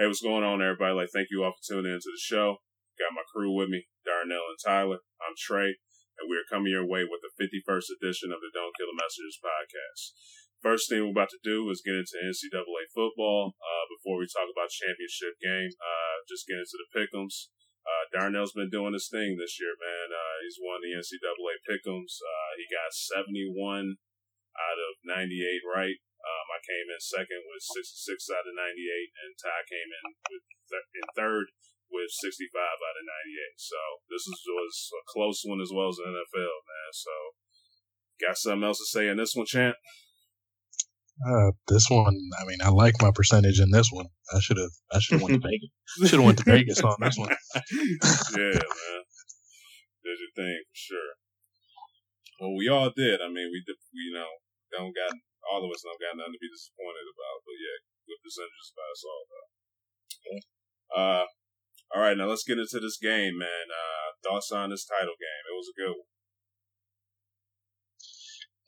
Hey, what's going on, everybody? Like, thank you all for tuning into the show. Got my crew with me, Darnell and Tyler. I'm Trey, and we are coming your way with the 51st edition of the Don't Kill the Messengers podcast. First thing we're about to do is get into NCAA football. Uh, before we talk about championship game, uh, just get into the pickums. Uh, Darnell's been doing his thing this year, man. Uh, he's won the NCAA pickums. Uh, he got 71 out of 98 right. Came in second with 66 out of 98, and Ty came in with th- in third with 65 out of 98. So this is, was a close one as well as the NFL, man. So got something else to say in this one, champ? Uh, this one, I mean, I like my percentage in this one. I should have, I should have went to Vegas. Should have went to Vegas on this one. yeah, man, did your thing for sure. Well, we all did. I mean, we, did, we you know, don't got all of us don't got nothing to be disappointed about. But yeah, good percentages by us all though. Okay. Uh, all right, now let's get into this game, man. Uh, thoughts on this title game? It was a good one.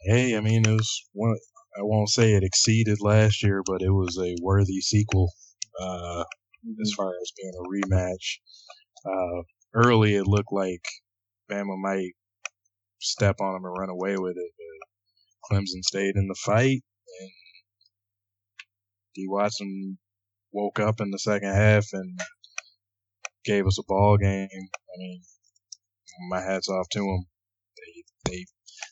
Hey, I mean, it was one. I won't say it exceeded last year, but it was a worthy sequel. Uh, as far as being a rematch, uh, early it looked like Bama might step on them and run away with it, Clemson stayed in the fight, and D. Watson woke up in the second half and gave us a ball game. I mean, my hats off to them. They they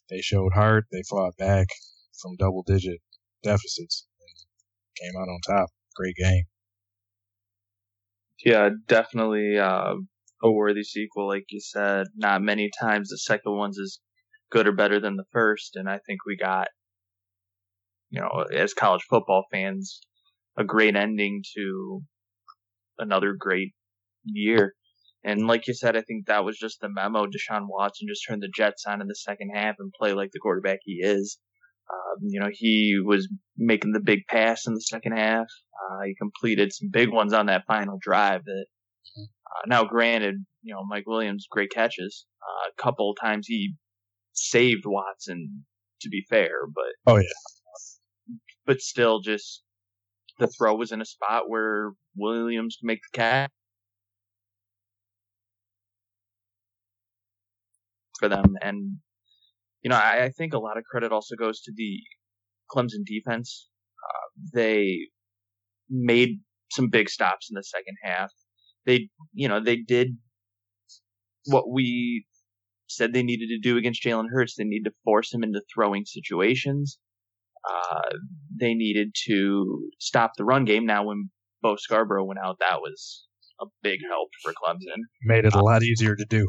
they showed heart. They fought back from double digit deficits and came out on top. Great game. Yeah, definitely uh, a worthy sequel, like you said. Not many times the second one's as good or better than the first. And I think we got, you know, as college football fans, a great ending to another great year. And like you said, I think that was just the memo. Deshaun Watson just turned the Jets on in the second half and play like the quarterback he is. Um, you know, he was making the big pass in the second half. Uh, he completed some big ones on that final drive. That uh, now, granted, you know, Mike Williams great catches. Uh, a couple times he saved Watson, to be fair, but oh yeah, but still, just the throw was in a spot where Williams could make the catch for them, and you know I, I, think a lot of credit also goes to the Clemson defense. Uh, they made some big stops in the second half. They, you know, they did what we said they needed to do against Jalen Hurts. They needed to force him into throwing situations. Uh, they needed to stop the run game. Now, when Bo Scarborough went out, that was a big help for Clemson. Made it a uh, lot easier to do.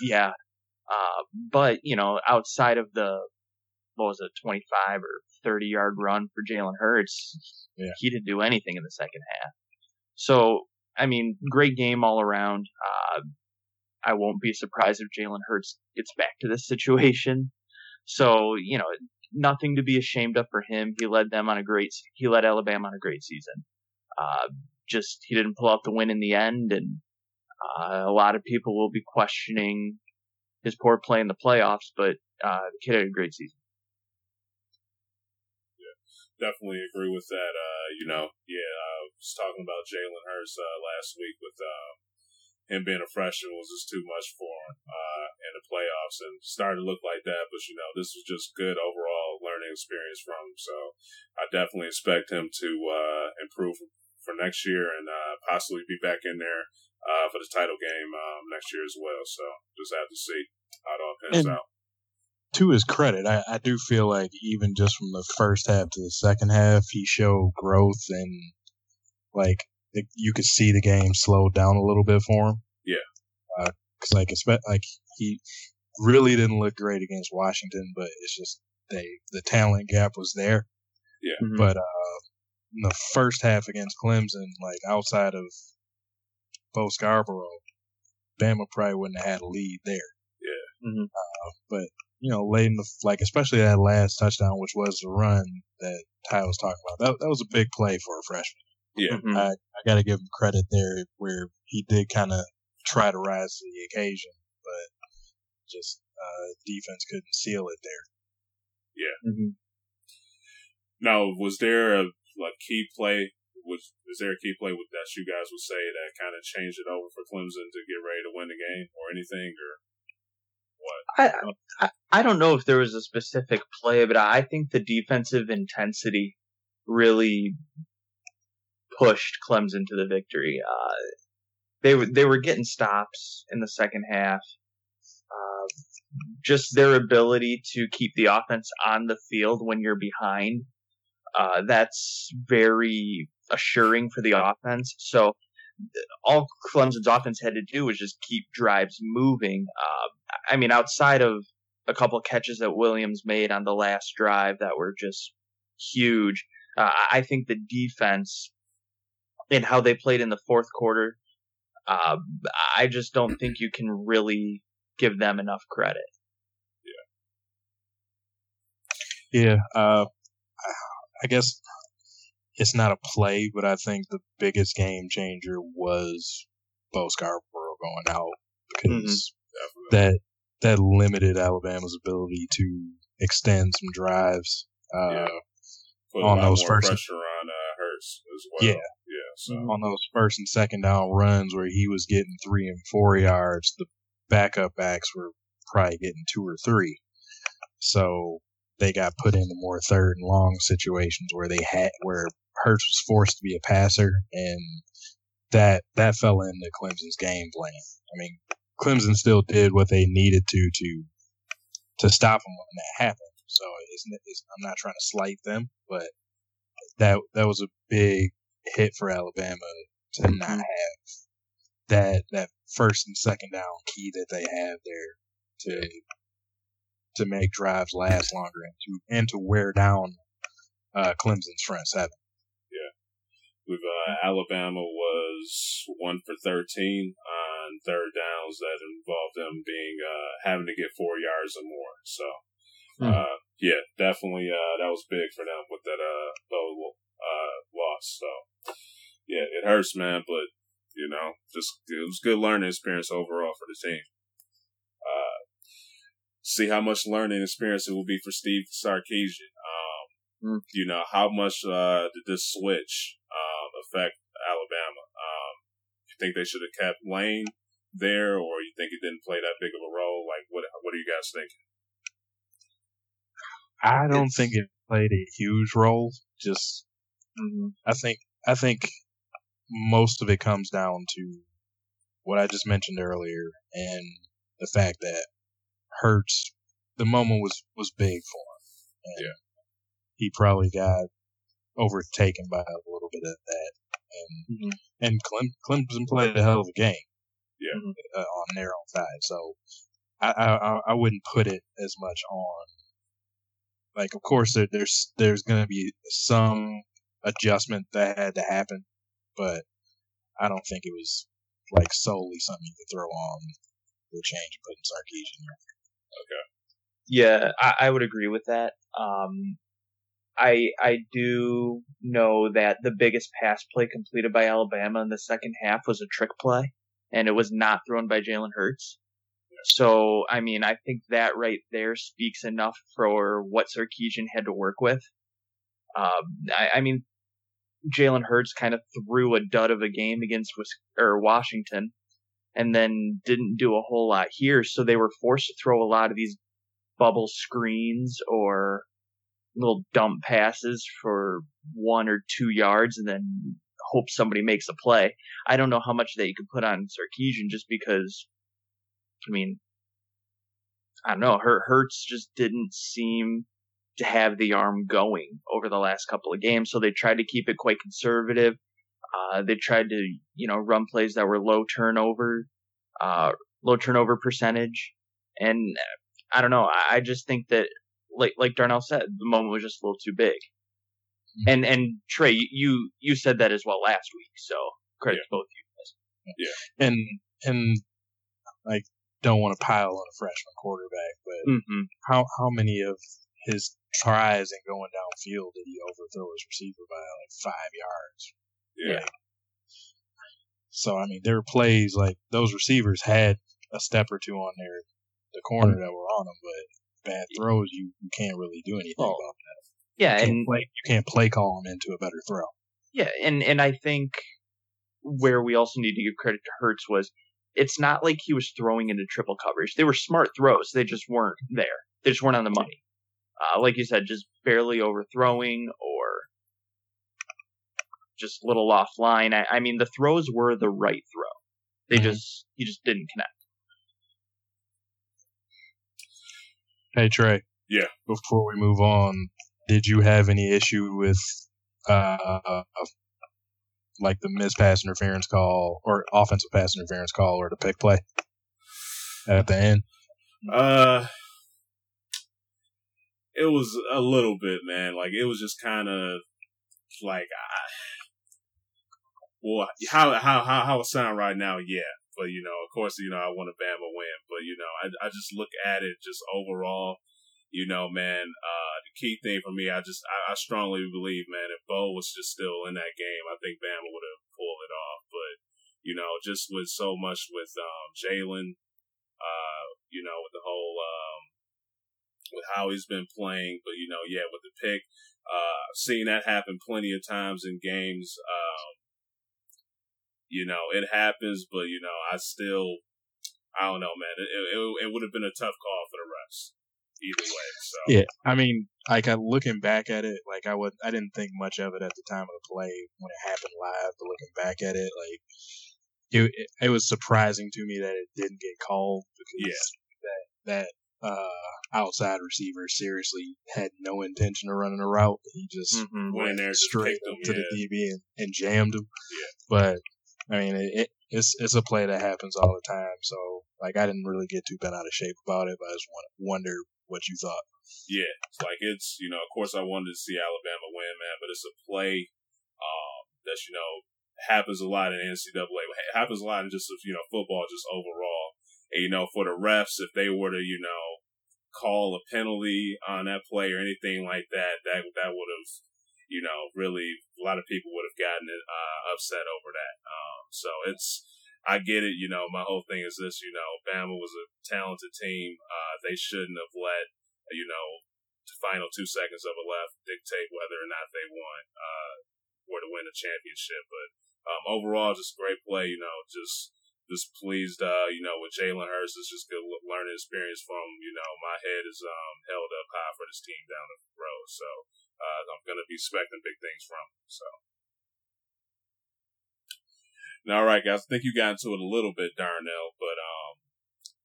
yeah. Uh, but, you know, outside of the, what was it, 25 or 30 yard run for Jalen Hurts, yeah. he didn't do anything in the second half. So, I mean, great game all around. Uh, I won't be surprised if Jalen Hurts gets back to this situation. So, you know, nothing to be ashamed of for him. He led them on a great, he led Alabama on a great season. Uh, just, he didn't pull out the win in the end. And, uh, a lot of people will be questioning his poor play in the playoffs, but, uh, the kid had a great season. Yeah, definitely agree with that. Uh, you know, yeah, I was talking about Jalen Hurts, uh, last week with, um, him being a freshman was just too much for him uh, in the playoffs and started to look like that. But, you know, this was just good overall learning experience from him. So I definitely expect him to uh, improve for next year and uh, possibly be back in there uh, for the title game um, next year as well. So just have to see how it all pans and out. To his credit, I, I do feel like even just from the first half to the second half, he showed growth and like you could see the game slow down a little bit for him. Yeah. Because uh, like like he really didn't look great against Washington, but it's just they the talent gap was there. Yeah. Mm-hmm. But uh, in the first half against Clemson, like outside of Bo Scarborough, Bama probably wouldn't have had a lead there. Yeah. Mm-hmm. Uh, but you know, late in the like, especially that last touchdown, which was the run that Ty was talking about. That that was a big play for a freshman. Yeah, mm-hmm. I, I got to give him credit there where he did kind of try to rise to the occasion, but just uh, defense couldn't seal it there. Yeah. Mm-hmm. Now, was there a like key play was is there a key play with, that you guys would say that kind of changed it over for Clemson to get ready to win the game or anything or what? I, I I don't know if there was a specific play, but I think the defensive intensity really pushed Clemson to the victory. Uh, they were they were getting stops in the second half. Uh, just their ability to keep the offense on the field when you're behind, uh, that's very assuring for the offense. So all Clemson's offense had to do was just keep drives moving. Uh, I mean, outside of a couple catches that Williams made on the last drive that were just huge, uh, I think the defense and how they played in the fourth quarter, uh, I just don't think you can really give them enough credit. Yeah. Yeah. Uh, I guess it's not a play, but I think the biggest game changer was Bo Scarborough going out because mm-hmm. that that limited Alabama's ability to extend some drives. Uh, yeah. on those first pressure on uh, Hurts as well. Yeah, yeah. So. Mm-hmm. On those first and second down runs where he was getting three and four yards, the backup backs were probably getting two or three. So they got put into more third and long situations where they had where Hurts was forced to be a passer, and that that fell into Clemson's game plan. I mean, Clemson still did what they needed to to to stop them when that happened. So it's, it's, I'm not trying to slight them, but that that was a big hit for Alabama to not mm-hmm. have that that first and second down key that they have there to to make drives last longer and to and to wear down uh, Clemson's front seven. Yeah, with uh, Alabama was one for thirteen on third downs that involved them being uh, having to get four yards or more. So, mm. yeah, definitely uh, that was big for them with that uh, uh loss. So, yeah, it hurts, man, but you know, just it was good learning experience overall for the team see how much learning experience it will be for Steve Sarkisian. Um, mm. You know, how much uh, did this switch um, affect Alabama? Um, you think they should have kept Lane there, or you think it didn't play that big of a role? Like, what what are you guys thinking? I don't it's, think it played a huge role. Just, mm-hmm. I think I think most of it comes down to what I just mentioned earlier, and the fact that Hurts, the moment was was big for him. And yeah, he probably got overtaken by a little bit of that, and mm-hmm. and Clem, Clemson played a hell of a game. Yeah, uh, on their own side. So I, I I wouldn't put it as much on. Like, of course, there, there's there's going to be some adjustment that had to happen, but I don't think it was like solely something you could throw on the change of putting Sarkisian there. Okay. Yeah, I, I would agree with that. Um, I I do know that the biggest pass play completed by Alabama in the second half was a trick play, and it was not thrown by Jalen Hurts. So, I mean, I think that right there speaks enough for what Sarkisian had to work with. Um, I, I mean, Jalen Hurts kind of threw a dud of a game against or Washington, and then didn't do a whole lot here. So they were forced to throw a lot of these bubble screens or little dump passes for one or two yards and then hope somebody makes a play. I don't know how much that you could put on Sarkisian just because, I mean, I don't know, Hurts just didn't seem to have the arm going over the last couple of games. So they tried to keep it quite conservative. Uh, they tried to, you know, run plays that were low turnover, uh, low turnover percentage. And I don't know. I, just think that, like, like Darnell said, the moment was just a little too big. Mm-hmm. And, and Trey, you, you said that as well last week. So credit yeah. to both of you guys. Yeah. And, and like, don't want to pile on a freshman quarterback, but mm-hmm. how, how many of his tries and going downfield did he overthrow his receiver by like five yards? Yeah. so I mean, there were plays like those receivers had a step or two on their the corner that were on them, but bad throws you, you can't really do anything oh. about that. Yeah, you and play, you can't play call them into a better throw. Yeah, and and I think where we also need to give credit to Hurts was it's not like he was throwing into triple coverage. They were smart throws. They just weren't there. They just weren't on the money. Uh, like you said, just barely overthrowing or just a little offline. I, I mean, the throws were the right throw. They Mhm. just he just didn't connect. Hey Trey. Yeah. Before we move on, did you have any issue with uh like the missed pass interference call or offensive pass interference call or the pick play at the end? Uh, it was a little bit, man. Like it was just kind of like, I, well, how how how how it sound right now? Yeah, but you know, of course, you know, I want a Bama win, but you know, I I just look at it just overall. You know, man, uh, the key thing for me, I just, I, I strongly believe, man, if Bo was just still in that game, I think Bama would have pulled it off. But, you know, just with so much with, um, Jalen, uh, you know, with the whole, um, with how he's been playing, but you know, yeah, with the pick, uh, seen that happen plenty of times in games. Um, you know, it happens, but you know, I still, I don't know, man. It it, it would have been a tough call for the refs either way. So Yeah, I mean, like I looking back at it, like I would, I didn't think much of it at the time of the play when it happened live. But looking back at it, like it, it, it was surprising to me that it didn't get called because yeah. that that uh, outside receiver seriously had no intention of running a route. He just Mm-hmm. went in there, straight up him, to yeah. the DB and, and jammed him. Yeah. But I mean, it, it, it's it's a play that happens all the time. So like, I didn't really get too bent out of shape about it. But I just want wonder what you thought. Yeah, it's like it's you know, of course, I wanted to see Alabama win, man, but it's a play um, that's you know happens a lot in NCAA. It happens a lot in just you know football, just overall. And you know, for the refs, if they were to you know call a penalty on that play or anything like that, that that would have you know really a lot of people would have gotten uh, upset over that. Um, so it's. I get it, you know, my whole thing is this, you know, Bama was a talented team. Uh, they shouldn't have let you know, the final two seconds of a left dictate whether or not they won, uh, or to win a championship. But, um, overall, just a great play, you know, just, just pleased, uh, you know, with Jalen Hurts, it's just good learning experience from, you know, my head is, um, held up high for this team down the road. So, uh, I'm going to be expecting big things from him. So. Now, all right, guys, I think you got into it a little bit, Darnell, but, um,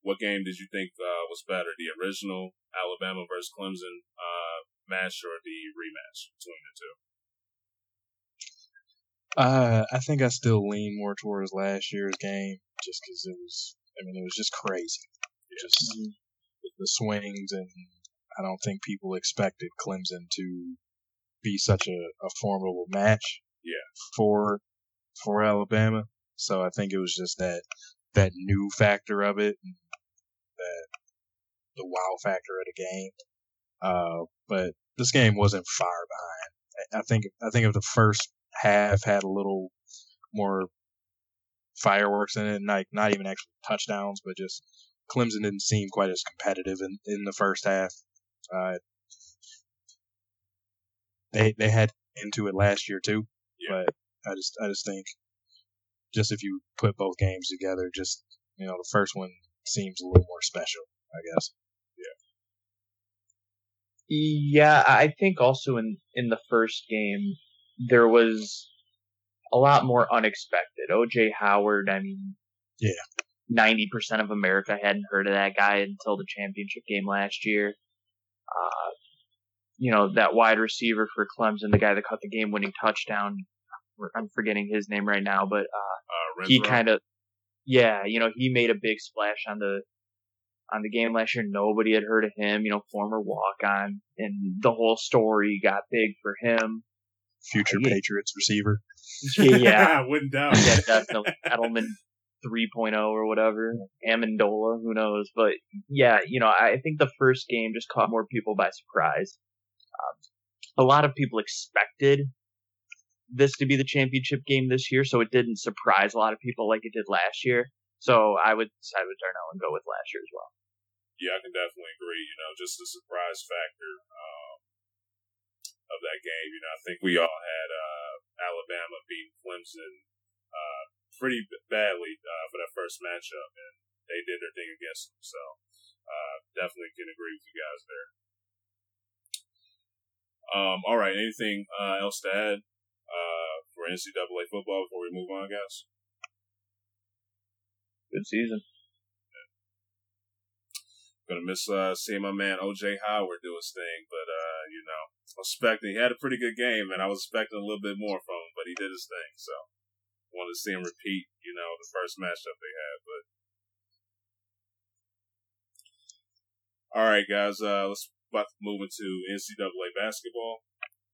what game did you think uh, was better, the original Alabama versus Clemson uh, match or the rematch between the two? Uh, I think I still lean more towards last year's game just because it was. I mean, it was just crazy. Just with the swings, and I don't think people expected Clemson to be such a, a formidable match. Yeah. For for Alabama, so I think it was just that that new factor of it, and that the wow factor of the game. Uh, but this game wasn't far behind. I- I think I think if the first half had a little more fireworks in it, and like not even actual touchdowns, but just Clemson didn't seem quite as competitive in, in the first half. Uh, they they had into it last year too, Yeah. but I just I just think just if you put both games together, just you know the first one seems a little more special, I guess. Yeah, I think also in in the first game there was a lot more unexpected. OJ Howard, I mean, Yeah. ninety percent of America hadn't heard of that guy until the championship game last year. Uh, you know that wide receiver for Clemson, the guy that caught the game-winning touchdown. I'm forgetting his name right now, but uh, Uh, he kind of, yeah, you know, he made a big splash on the on the game last year. Nobody had heard of him, you know, former walk on, and the whole story got big for him. Future Yeah. Patriots receiver. Yeah, I wouldn't doubt. yeah, it. definitely Edelman 3.0 or whatever, Amendola, who knows? But yeah, you know, I think the first game just caught more people by surprise. Um, a lot of people expected this to be the championship game this year, so it didn't surprise a lot of people like it did last year. So I would side with Darnell and go with last year as well. Yeah, I can definitely agree. You know, just the surprise factor um, of that game. You know, I think we all had uh, Alabama beating Clemson uh, pretty badly uh, for that first matchup, and they did their thing against them. So uh, definitely can agree with you guys there. Um, all right, anything uh, else to add uh, for NCAA football before we move on, guys? Good season. Gonna miss uh, seeing my man OJ Howard do his thing, but uh, you know, expecting he had a pretty good game, and I was expecting a little bit more from him, but he did his thing. So wanted to see him repeat, you know, the first matchup they had. But all right, guys, uh, let's about to move into NCAA basketball.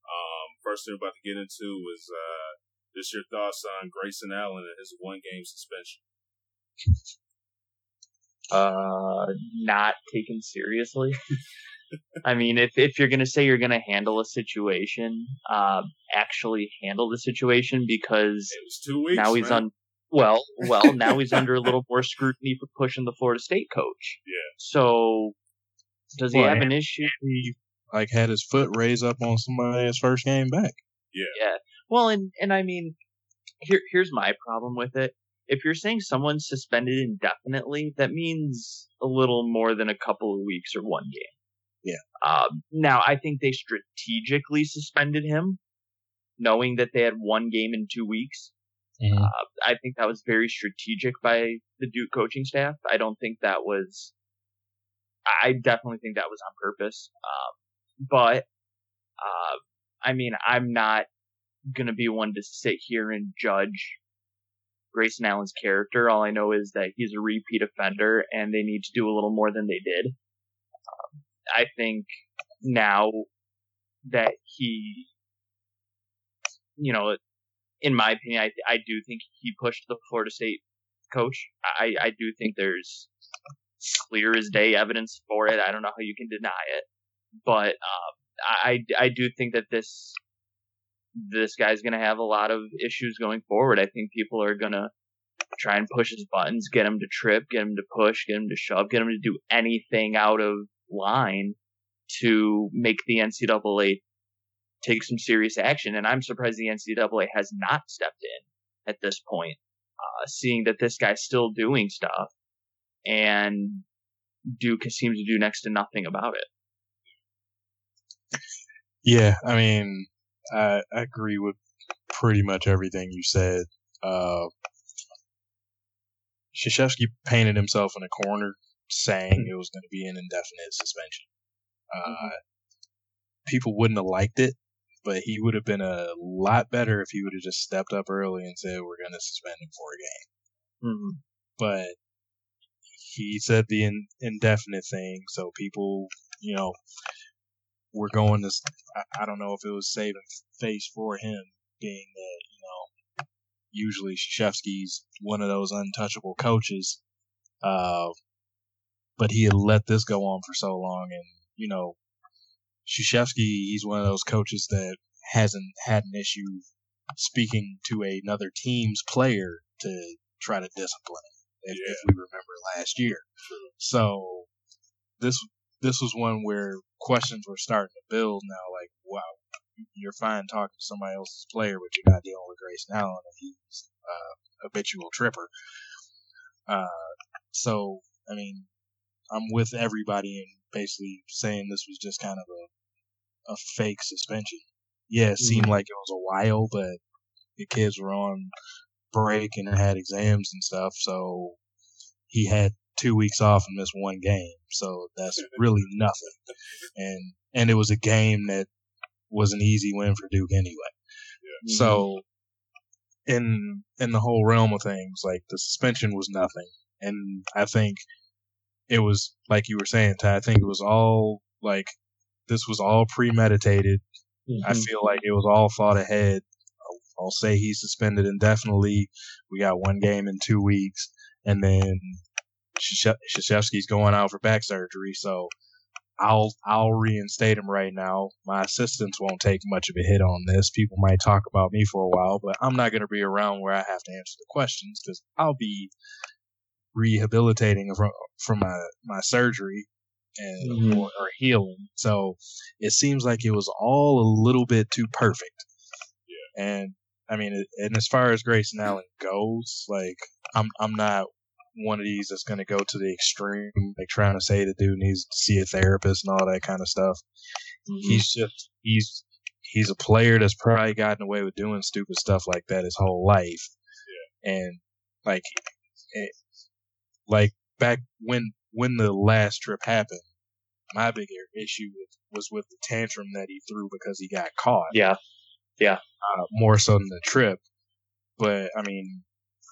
Um, first thing we're about to get into is uh, just your thoughts on Grayson Allen and his one game suspension uh, not taken seriously. I mean, if if you're gonna say you're gonna handle a situation, um, actually handle the situation because it was two weeks. Now he's man. on. Well, well, now he's under a little more scrutiny for pushing the Florida State coach. Yeah. So, does he Well, have an issue? He like had his foot raised up on somebody his first game back. Yeah. Yeah. Well, and and I mean, here here's my problem with it. If you're saying someone's suspended indefinitely, that means a little more than a couple of weeks or one game. Yeah. Um, now, I think they strategically suspended him, knowing that they had one game in two weeks. Mhm. Uh, I think that was very strategic by the Duke coaching staff. I don't think that was. I definitely think that was on purpose. Um, but, uh, I mean, I'm not gonna be one to sit here and judge Grayson Allen's character. All I know is that he's a repeat offender, and they need to do a little more than they did. I think now that he, you know, in my opinion, I I do think he pushed the Florida State coach. I I do think there's clear as day evidence for it. I don't know how you can deny it, but um, I I do think that this this guy's going to have a lot of issues going forward. I think people are going to try and push his buttons, get him to trip, get him to push, get him to shove, get him to do anything out of line to make the NCAA take some serious action. And I'm surprised the NCAA has not stepped in at this point, uh, seeing that this guy's still doing stuff and Duke seems to do next to nothing about it. Yeah, I mean, I, I agree with pretty much everything you said. Uh, Krzyzewski painted himself in a corner saying it was going to be an indefinite suspension. Uh, People wouldn't have liked it, but he would have been a lot better if he would have just stepped up early and said, we're going to suspend him for a game. Mm-hmm. But he said the in, indefinite thing, so people, you know, were going to. I, I don't know if it was saving face for him, being that you know, usually Krzyzewski's one of those untouchable coaches, uh, but he had let this go on for so long, and you know, Krzyzewski, he's one of those coaches that hasn't had an issue speaking to another team's player to try to discipline him if, if we remember last year. So this this was one where questions were starting to build now. Like, wow, you're fine talking to somebody else's player, but you're not dealing with Grayson Allen, and he's uh, habitual tripper. Uh, so I mean, I'm with everybody in basically saying this was just kind of a a fake suspension. Yeah, it seemed mm-hmm. like it was a while, but the kids were on break and had exams and stuff, so he had two weeks off and missed one game. So that's really nothing. And and it was a game that was an easy win for Duke anyway. So mm-hmm. in in the whole realm of things, like the suspension was nothing. And I think it was like you were saying, Ty, I think it was all like this was all premeditated. I Mhm. feel like it was all thought ahead. I'll, I'll say he's suspended indefinitely. We got one game in two weeks, and then Krzyzewski's going out for back surgery. So I'll I'll reinstate him right now. My assistants won't take much of a hit on this. People might talk about me for a while, but I'm not going to be around where I have to answer the questions because I'll be rehabilitating from from my my surgery and Mhm. or, or healing. So it seems like it was all a little bit too perfect. And I mean, and as far as Grace Grayson Allen goes, like I'm I'm not one of these that's going to go to the extreme, like trying to say the dude needs to see a therapist and all that kind of stuff. Mm-hmm. He's just he's he's a player that's probably gotten away with doing stupid stuff like that his whole life, yeah. and like it, like back when when the last trip happened, my bigger issue was, was with the tantrum that he threw because he got caught. Yeah, yeah. Uh, more so than the trip, but I mean,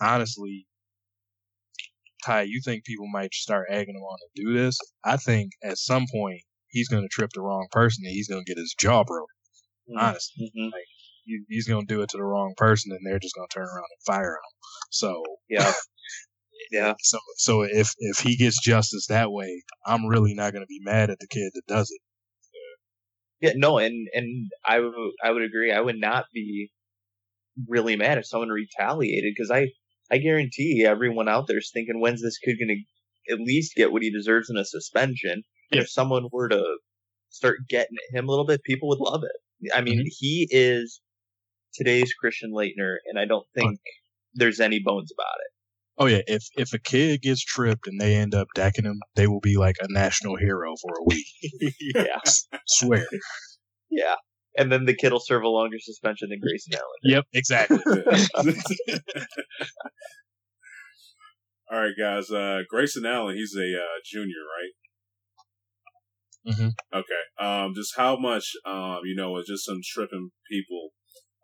honestly, Ty, you think people might start egging him on to do this? I think at some point he's going to trip the wrong person and he's going to get his jaw broken. Mm-hmm. Honestly, mm-hmm. like he, he's going to do it to the wrong person and they're just going to turn around and fire him. So yeah, yeah. So so if if he gets justice that way, I'm really not going to be mad at the kid that does it. Yeah, no, and and I would I would agree. I would not be really mad if someone retaliated because I I guarantee everyone out there is thinking, when's this kid going to at least get what he deserves in a suspension? Yeah. If someone were to start getting at him a little bit, people would love it. I mean, mm-hmm. he is today's Christian Laettner, and I don't think there's any bones about it. Oh yeah, if if a kid gets tripped and they end up decking him, they will be like a national hero for a week. yeah, swear. Yeah, and then the kid will serve a longer suspension than Grayson Allen. Yep, exactly. All right, guys. Uh, Grayson Allen, he's a uh, junior, right? Mm-hmm. Okay. Um, just how much, um, you know, just some tripping people,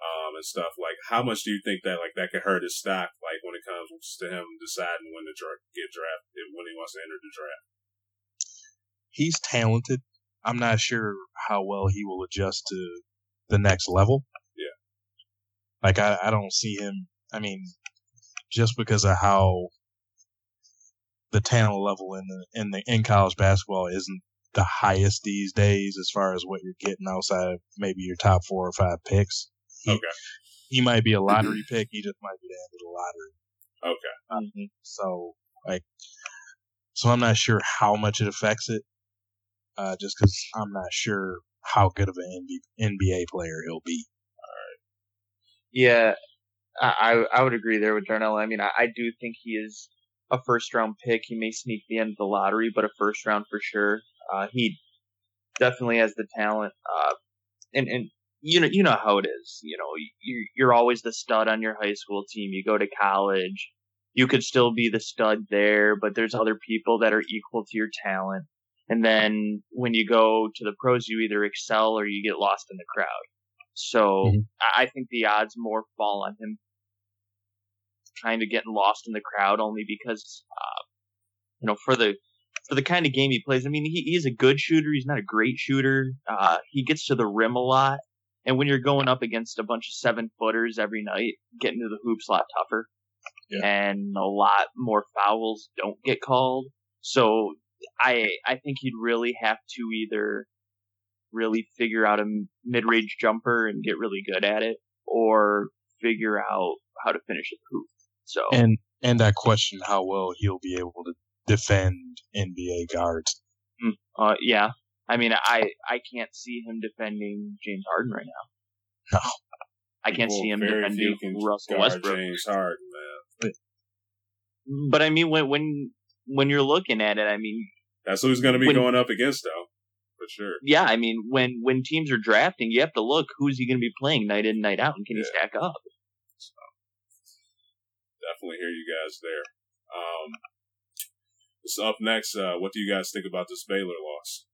um, and stuff. Like, how much do you think that like that could hurt his stock? Like when it comes to him deciding when to dra- get drafted, when he wants to enter the draft. He's talented. I'm not sure how well he will adjust to the next level. Yeah. Like I, I don't see him. I mean, just because of how the talent level in the in the in college basketball isn't the highest these days as far as what you're getting outside of maybe your top four or five picks. He, okay. He might be a lottery pick. He just might be the end of the lottery. Okay. Mm-hmm. So like, so I'm not sure how much it affects it uh, just because I'm not sure how good of an NBA player he'll be. Yeah, I I would agree there with Darnell. I mean, I, I do think he is a first round pick. He may sneak the end of the lottery, but a first round for sure. Uh, he definitely has the talent. Uh, and and you know you know how it is. You know you you're always the stud on your high school team. You go to college, you could still be the stud there, but there's other people that are equal to your talent. And then when you go to the pros, you either excel or you get lost in the crowd. So mm-hmm. I think the odds more fall on him kind of getting lost in the crowd only because, uh, you know, for the, for the kind of game he plays, I mean, he, he's a good shooter. He's not a great shooter. Uh, he gets to the rim a lot. And when you're going up against a bunch of seven footers every night, getting to the hoops a lot tougher. Yeah. And a lot more fouls don't get called. So I I think he'd really have to either really figure out a mid-range jumper and get really good at it, or figure out how to finish the hoop. So and and I question how well he'll be able to defend NBA guards. Hmm, uh, yeah, I mean, I I can't see him defending James Harden right now. No, I can't well, see him defending Russell Westbrook. James Harden, man. But I mean, when when when you're looking at it, I mean, that's who's going to be when, going up against, though, for sure. Yeah, I mean, when when teams are drafting, you have to look who's he going to be playing night in, night out, and can yeah. he stack up? So, definitely hear you guys there. Um, so up next, uh, what do you guys think about this Baylor loss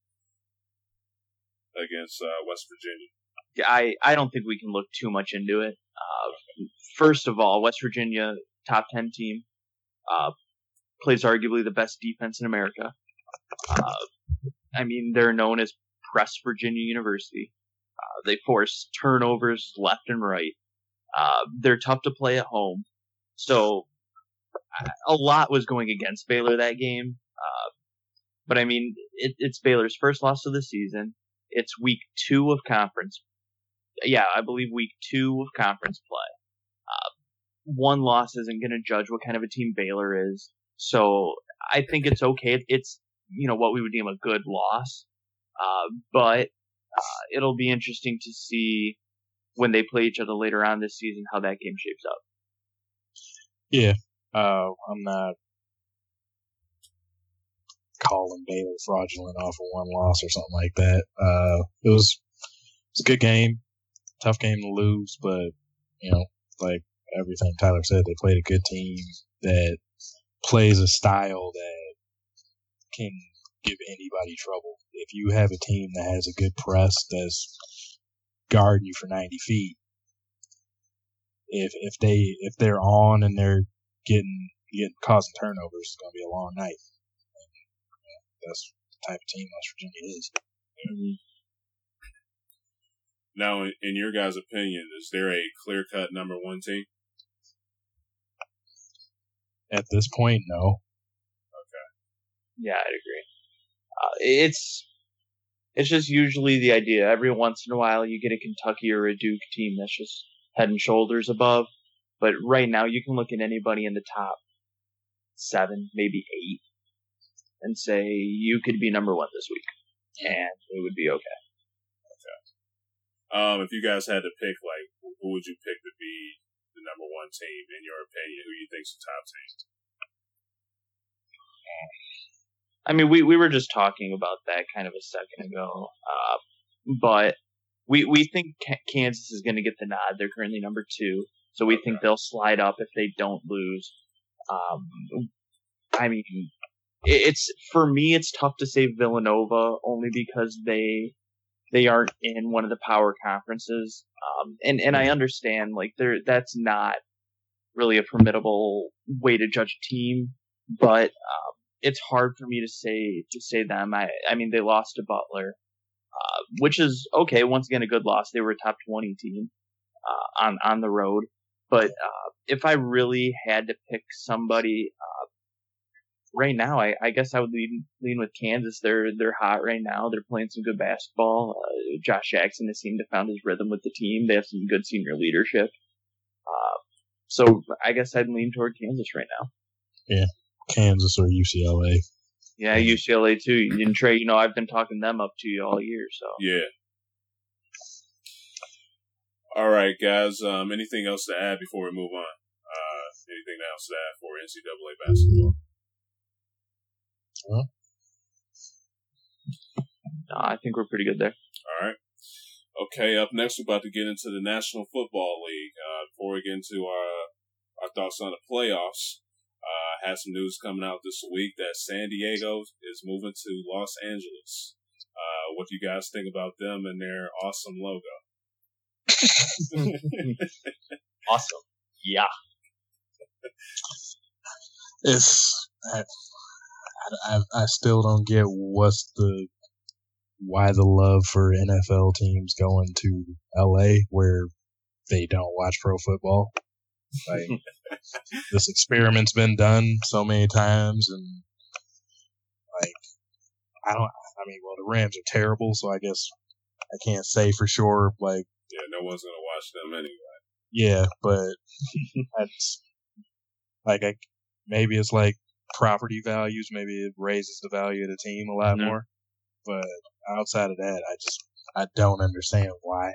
against uh, West Virginia? I, I don't think we can look too much into it. Uh, first of all, West Virginia top ten team. Uh, plays arguably the best defense in America. Uh, I mean, they're known as Press Virginia University. Uh, they force turnovers left and right. Uh, they're tough to play at home. So a lot was going against Baylor that game. But I mean, it, it's Baylor's first loss of the season. It's week two of conference. Yeah, I believe week two of conference play. Uh, one loss isn't going to judge what kind of a team Baylor is. So I think it's okay. It's, you know, what we would deem a good loss. Uh, but, uh, it'll be interesting to see when they play each other later on this season, how that game shapes up. Yeah, uh, I'm not calling Baylor fraudulent off of one loss or something like that. Uh, it was it's a good game, tough game to lose, but you know, like everything Tyler said, they played a good team that plays a style that can give anybody trouble. If you have a team that has a good press that's guarding you for 90 feet, if if they if they're on and they're getting getting causing turnovers, it's going to be a long night. And, you know, that's the type of team West Virginia is. Mm-hmm. Now, in, in your guys' opinion, is there a clear cut number one team? At this point, no. Okay. Yeah, I'd agree. Uh, it's it's just usually the idea. Every once in a while, you get a Kentucky or a Duke team that's just head and shoulders above. But right now, you can look at anybody in the top seven, maybe eight, and say you could be number one this week, and it would be okay. Um, if you guys had to pick, like, who would you pick to be the number one team in your opinion? Who you think's the top team? I mean, we, we were just talking about that kind of a second ago, uh, but we we think Kansas is going to get the nod. They're currently number two, so we okay. think they'll slide up if they don't lose. Um, I mean, it's for me, it's tough to say Villanova only because they they aren't in one of the power conferences. Um, and, and I understand like there, that's not really a formidable way to judge a team, but, um, it's hard for me to say, to say them. I, I mean, they lost to Butler, uh, which is okay. Once again, a good loss. They were a top 20 team, uh, on, on the road. But, uh, if I really had to pick somebody, uh, right now, I, I guess I would lean lean with Kansas. They're they're hot right now. They're playing some good basketball. Uh, Josh Jackson has seemed to found his rhythm with the team. They have some good senior leadership. Uh, so I guess I'd lean toward Kansas right now. Yeah, Kansas or UCLA. Yeah, UCLA too. And Trey, you know, I've been talking them up to you all year. So yeah. All right, guys. Um, anything else to add before we move on? Uh, anything else to add for NCAA basketball? Huh? No, I think we're pretty good there. All right. Okay, up next, we're about to get into the National Football League. Uh, before we get into our our thoughts on the playoffs, uh, I had some news coming out this week that San Diego is moving to Los Angeles. Uh, what do you guys think about them and their awesome logo? awesome. Yeah. It's I, I still don't get what's the why the love for NFL teams going to LA where they don't watch pro football. Like this experiment's been done so many times, and like I don't. I mean, well, the Rams are terrible, so I guess I can't say for sure. Like, yeah, no one's gonna watch them anyway. Yeah, but that's like I maybe it's like property values, maybe it raises the value of the team a lot mm-hmm. more. But outside of that, I just I don't understand why.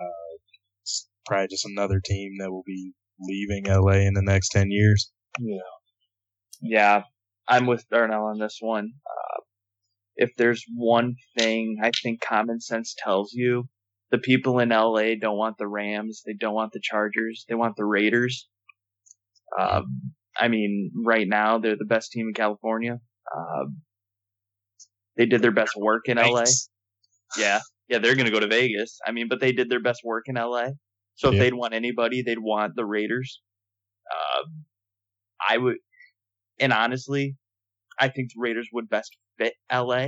Uh, it's probably just another team that will be leaving LA in the next ten years. Yeah, yeah, I'm with Darnell on this one. Uh, if there's one thing I think common sense tells you, the people in LA don't want the Rams, they don't want the Chargers, they want the Raiders. Um, I mean, right now they're the best team in California. Uh, they did their best work in LA. Yeah, yeah, they're gonna go to Vegas. I mean, but they did their best work in LA. So if yeah. they'd want anybody, they'd want the Raiders. Uh, I would, and honestly, I think the Raiders would best fit LA,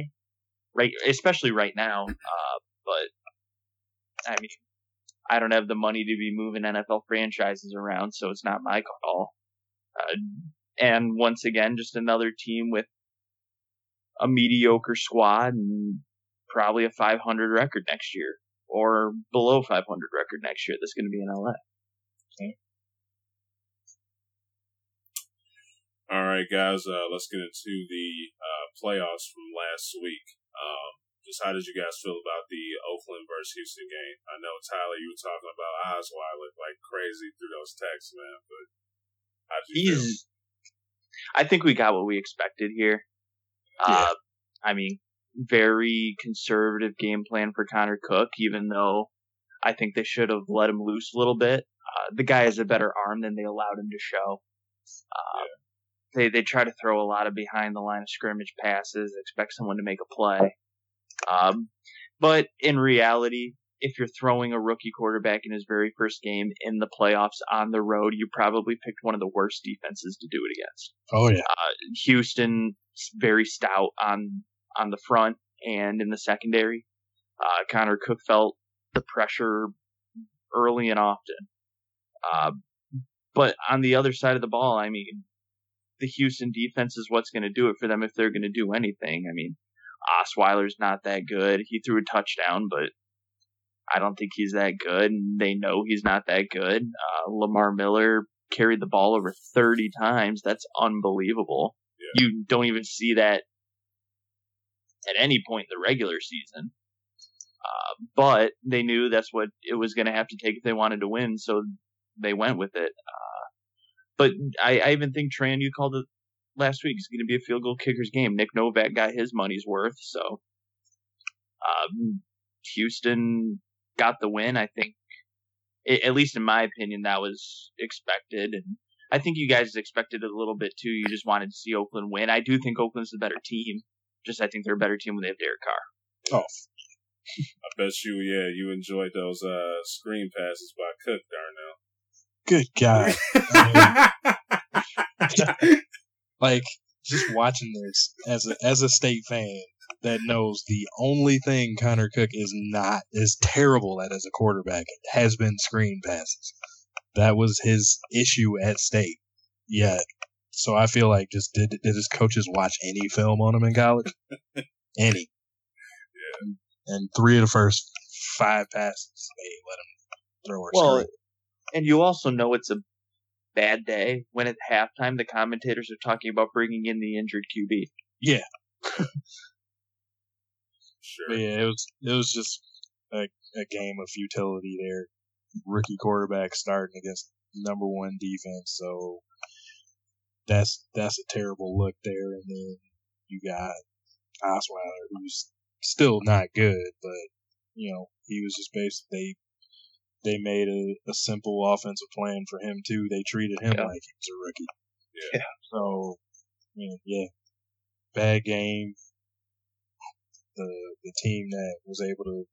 right? Especially right now. Uh, but I mean, I don't have the money to be moving NFL franchises around, so it's not my call. Uh, and once again, just another team with a mediocre squad and probably a 500 record next year or below 500 record next year that's going to be in LA. Okay. All right, guys, uh, let's get into the uh, playoffs from last week. Um, just how did you guys feel about the Oakland versus Houston game? I know Tyler, you were talking about Osweiler like crazy through those texts, man. But how did you feel? He's. I think we got what we expected here. Yeah. Uh, I mean, very conservative game plan for Connor Cook, even though I think they should have let him loose a little bit. Uh, the guy has a better arm than they allowed him to show. Uh, They they try to throw a lot of behind the line of scrimmage passes, expect someone to make a play. Um, but in reality, if you're throwing a rookie quarterback in his very first game in the playoffs on the road, you probably picked one of the worst defenses to do it against. Oh yeah. Uh, Houston very stout on on the front and in the secondary. Uh, Connor Cook felt the pressure early and often. Uh, but on the other side of the ball, I mean, the Houston defense is what's going to do it for them if they're going to do anything. I mean, Osweiler's not that good. He threw a touchdown, but I don't think he's that good. And they know he's not that good. Uh, Lamar Miller carried the ball over 30 times. That's unbelievable. You don't even see that at any point in the regular season. Uh, but they knew that's what it was going to have to take if they wanted to win, so they went with it. Uh, but I, I even think Tran, you called it last week, it's going to be a field goal kicker's game. Nick Novak got his money's worth, so um, Houston got the win. I think, i at least in my opinion, that was expected, and I think you guys expected it a little bit too. You just wanted to see Oakland win. I do think Oakland's the better team. Just I think they're a better team when they have Derek Carr. Oh, I bet you, yeah, you enjoyed those uh, screen passes by Cook, Darnell. good God. Darnell. like just watching this as a as a state fan that knows the only thing Connor Cook is not is terrible at as a quarterback has been screen passes. That was his issue at state. Yeah. So I feel like just did did his coaches watch any film on him in college? any. Yeah. And three of the first five passes they let him throw or Well, screen. and you also know it's a bad day when at halftime the commentators are talking about bringing in the injured QB. Yeah. sure. But yeah, it was it was just a, a game of futility there. Rookie quarterback starting against number one defense, so that's that's a terrible look there. And then you got Osweiler, who's still not good, but you know he was just basically they they made a, a simple offensive plan for him too. They treated him Yeah. like he was a rookie. Yeah. So, yeah, bad game. The the team that was able to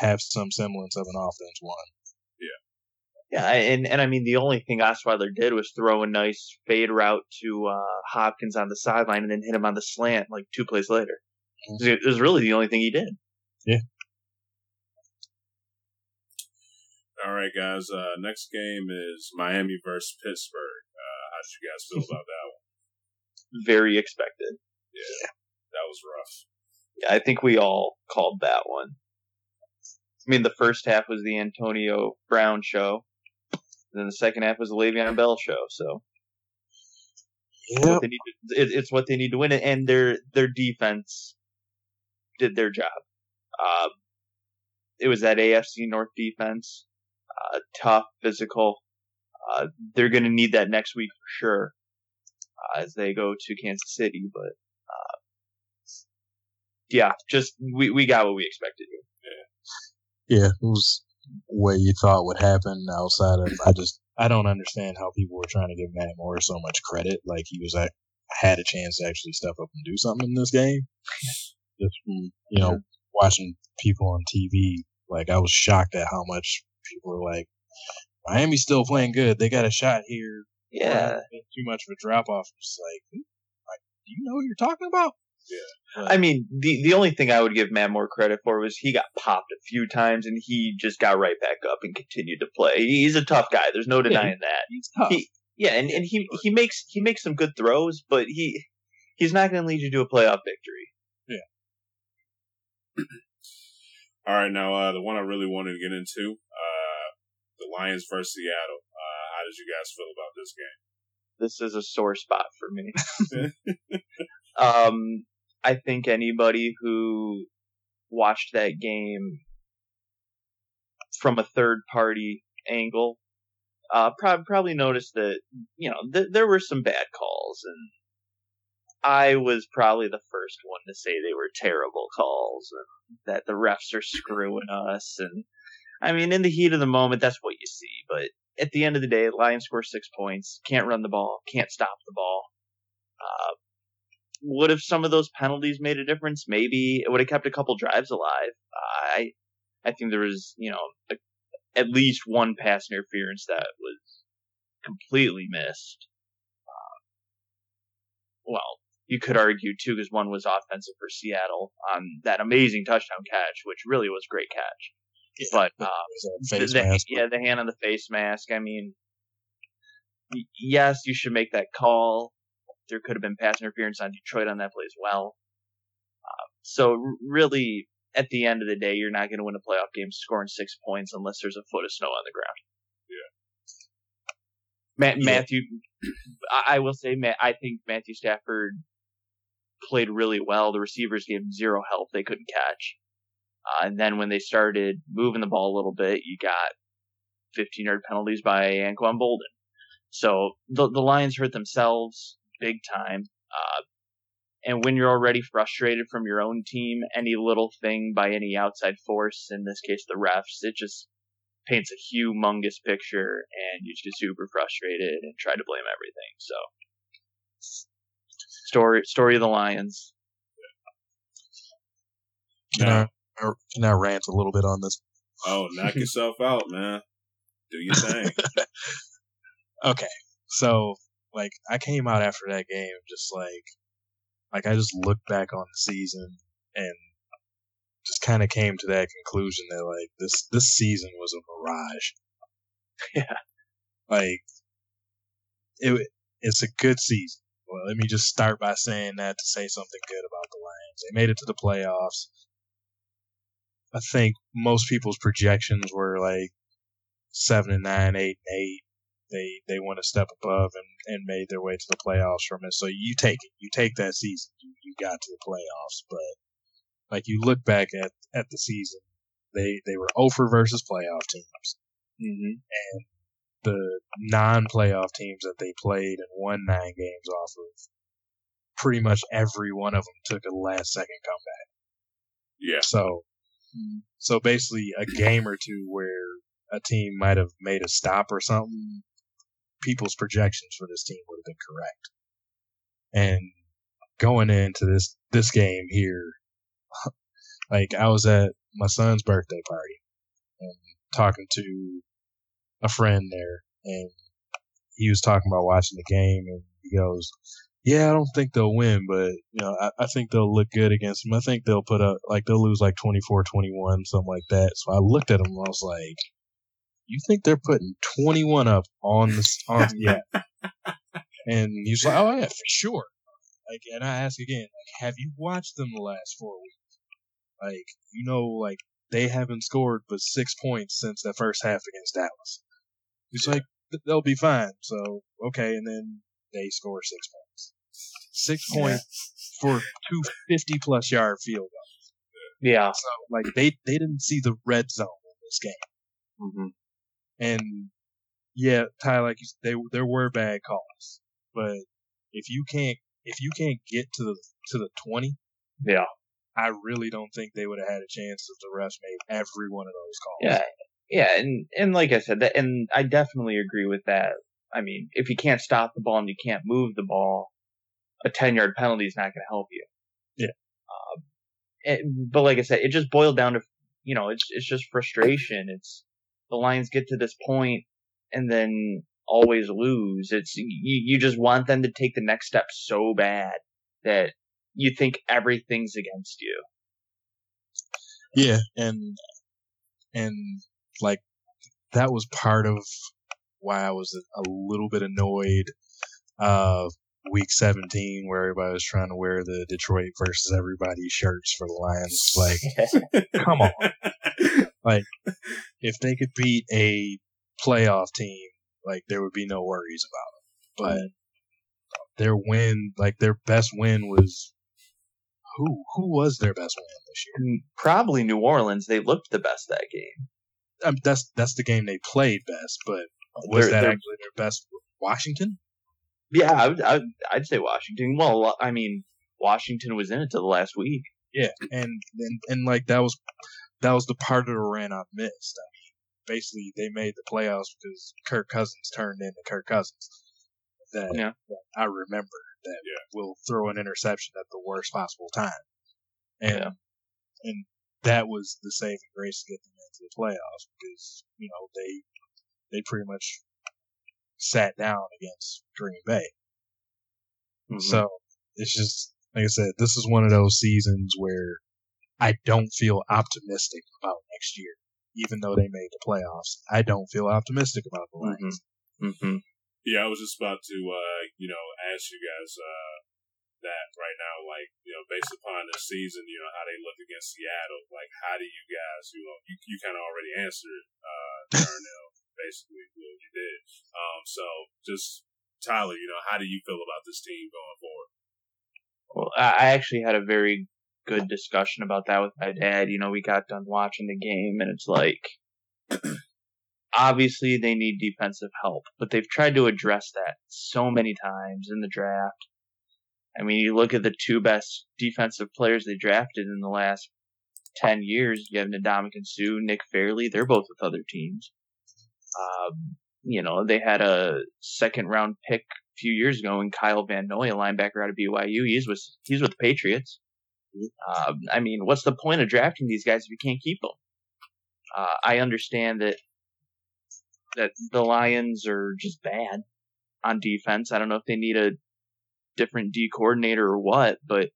have some semblance of an offense won. Yeah, Yeah, and and I mean the only thing Osweiler did was throw a nice fade route to uh, Hopkins on the sideline and then hit him on the slant like two plays later. Mhm. It was really the only thing he did. Yeah. All right, guys. Uh, next game is Miami versus Pittsburgh. Uh, how did you guys feel about that one? Very expected. Yeah, that was rough. I think we all called that one. I mean, the first half was the Antonio Brown show. And then the second half was the Le'Veon Bell show. So Yep. what to, it, it's what they need to win, it and their their defense did their job. Uh, it was that AFC North defense, uh, tough, physical. Uh, they're going to need that next week for sure uh, as they go to Kansas City. But yeah, just we we got what we expected. Yeah, yeah, it was what you thought would happen outside of. I just I don't understand how people were trying to give Matt Moore so much credit. Like he was at, had a chance to actually step up and do something in this game. Just from you know watching people on TV, like I was shocked at how much people were like, Miami's still playing good. They got a shot here. Yeah, too much of a drop off. Just like, like, do you know what you're talking about? Yeah, I mean, the the only thing I would give Matt Moore credit for was he got popped a few times and he just got right back up and continued to play. He's a tough guy. There's no denying that. he's tough. He, yeah, and, and he he makes he makes some good throws, but he he's not going to lead you to a playoff victory. Yeah. All right, now uh, the one I really wanted to get into, uh, the Lions versus Seattle. Uh, how did you guys feel about this game? This is a sore spot for me. um, I think anybody who watched that game from a third party angle uh, pro- probably noticed that you know th- there were some bad calls, and I was probably the first one to say they were terrible calls and that the refs are screwing us. And I mean, in the heat of the moment, that's what you see. But at the end of the day, Lions score six points, can't run the ball, can't stop the ball. Uh, would have some of those penalties made a difference? Maybe it would have kept a couple drives alive. I, I think there was, you know, a, at least one pass interference that was completely missed. Uh, well, you could argue too, because one was offensive for Seattle on that amazing touchdown catch, which really was great catch. Yeah, but uh, the, the, yeah, the hand on the face mask. I mean, yes, you should make that call. There could have been pass interference on Detroit on that play as well. Uh, so really, at the end of the day, you're not going to win a playoff game scoring six points unless there's a foot of snow on the ground. Yeah. Ma- Matthew, I will say, I think Matthew Stafford played really well. The receivers gave him zero help; they couldn't catch. Uh, and then when they started moving the ball a little bit, you got 15 yard penalties by Anquan Boldin. So the the Lions hurt themselves big time. Uh, and when you're already frustrated from your own team, any little thing by any outside force, in this case the refs, it just paints a humongous picture and you just get super frustrated and try to blame everything. So story story of the Lions. Can I can I rant a little bit on this? Oh, knock yourself out, man. Do your thing. okay, so like I came out after that game just like like I just looked back on the season and just kind of came to that conclusion that like this this season was a mirage. Yeah. Like it it's a good season. Well, let me just start by saying that to say something good about the Lions. They made it to the playoffs. I think most people's projections were like seven and nine, eight and eight. They they went a step above and, and made their way to the playoffs from it. So you take it. You take that season. You, you got to the playoffs. But like you look back at, at the season, they they were over versus playoff teams. Mm-hmm. And the non-playoff teams that they played and won nine games off of, pretty much every one of them took a last-second comeback. Yeah. So, so basically, a game or two where a team might have made a stop or something, people's projections for this team would have been correct. And going into this this game here, like I was at my son's birthday party and talking to a friend there, and he was talking about watching the game, and he goes, "Yeah, I don't think they'll win, but you know, I, I think they'll look good against them. I think they'll put up like they'll lose like 24-21, something like that." So I looked at him and I was like, "You think they're putting twenty one up on the on yeah?" and he's like, "Oh yeah, for sure." Like, and I ask again, like, have you watched them the last four weeks? Like, you know, like they haven't scored but six points since the first half against Dallas. He's like, they'll be fine. So, okay. And then they score six points. Six yeah. points for two fifty plus yard field goals. Yeah. So, like, they, they didn't see the red zone in this game. Mm-hmm. And, yeah, Ty, like, you, they, there were bad calls. But if you can't, if you can't get to the, to the 20. Yeah. I really don't think they would have had a chance if the refs made every one of those calls. Yeah, yeah, and and like I said, that, and I definitely agree with that. I mean, if you can't stop the ball and you can't move the ball, a ten yard penalty is not going to help you. Yeah. Um, it, but like I said, it just boiled down to you know it's it's just frustration. It's the Lions get to this point and then always lose. It's you you just want them to take the next step so bad that you think everything's against you. Yeah, and and like that was part of why I was a, a little bit annoyed uh week 17 where everybody was trying to wear the Detroit versus everybody shirts for the Lions like come on like if they could beat a playoff team like there would be no worries about it but their win like their best win was who who was their best win this year? Probably New Orleans. They looked the best that game. Um, that's that's the game they played best, but was They're- that they're- actually their best? Washington? Yeah, I would, I would, I'd say Washington. Well, I mean, Washington was in it till the last week. Yeah, and and and like that was that was the part of the run I missed. I mean, basically they made the playoffs because Kirk Cousins turned into Kirk Cousins. That, Yeah. that I remember that will throw an interception at the worst possible time, and Yeah. and that was the saving grace to get them into the playoffs because you know they they pretty much sat down against Green Bay. Mhm. So it's just like I said, this is one of those seasons where I don't feel optimistic about next year, even though they made the playoffs. I don't feel optimistic about the Lions. hmm Yeah, I was just about to, uh, you know, ask you guys uh, that right now, like, you know, based upon the season, you know, how they look against Seattle, like, how do you guys, you know, you, you kind of already answered, uh, Darnell, basically, you, know, you did. Um, so just, Tyler, you know, how do you feel about this team going forward? Well, I I actually had a very good discussion about that with my dad. You know, we got done watching the game, and it's like, obviously they need defensive help, but they've tried to address that so many times in the draft. I mean, you look at the two best defensive players they drafted in the last 10 years. You have Ndamukong Suh, Nick Fairley. They're both with other teams. Um, you know, they had a second round pick a few years ago in Kyle Van Noy, a linebacker out of BYU. He's with, he's with the Patriots. Um, I mean, what's the point of drafting these guys if you can't keep them? Uh, I understand that that the Lions are just bad on defense. I don't know if they need a different D coordinator or what, but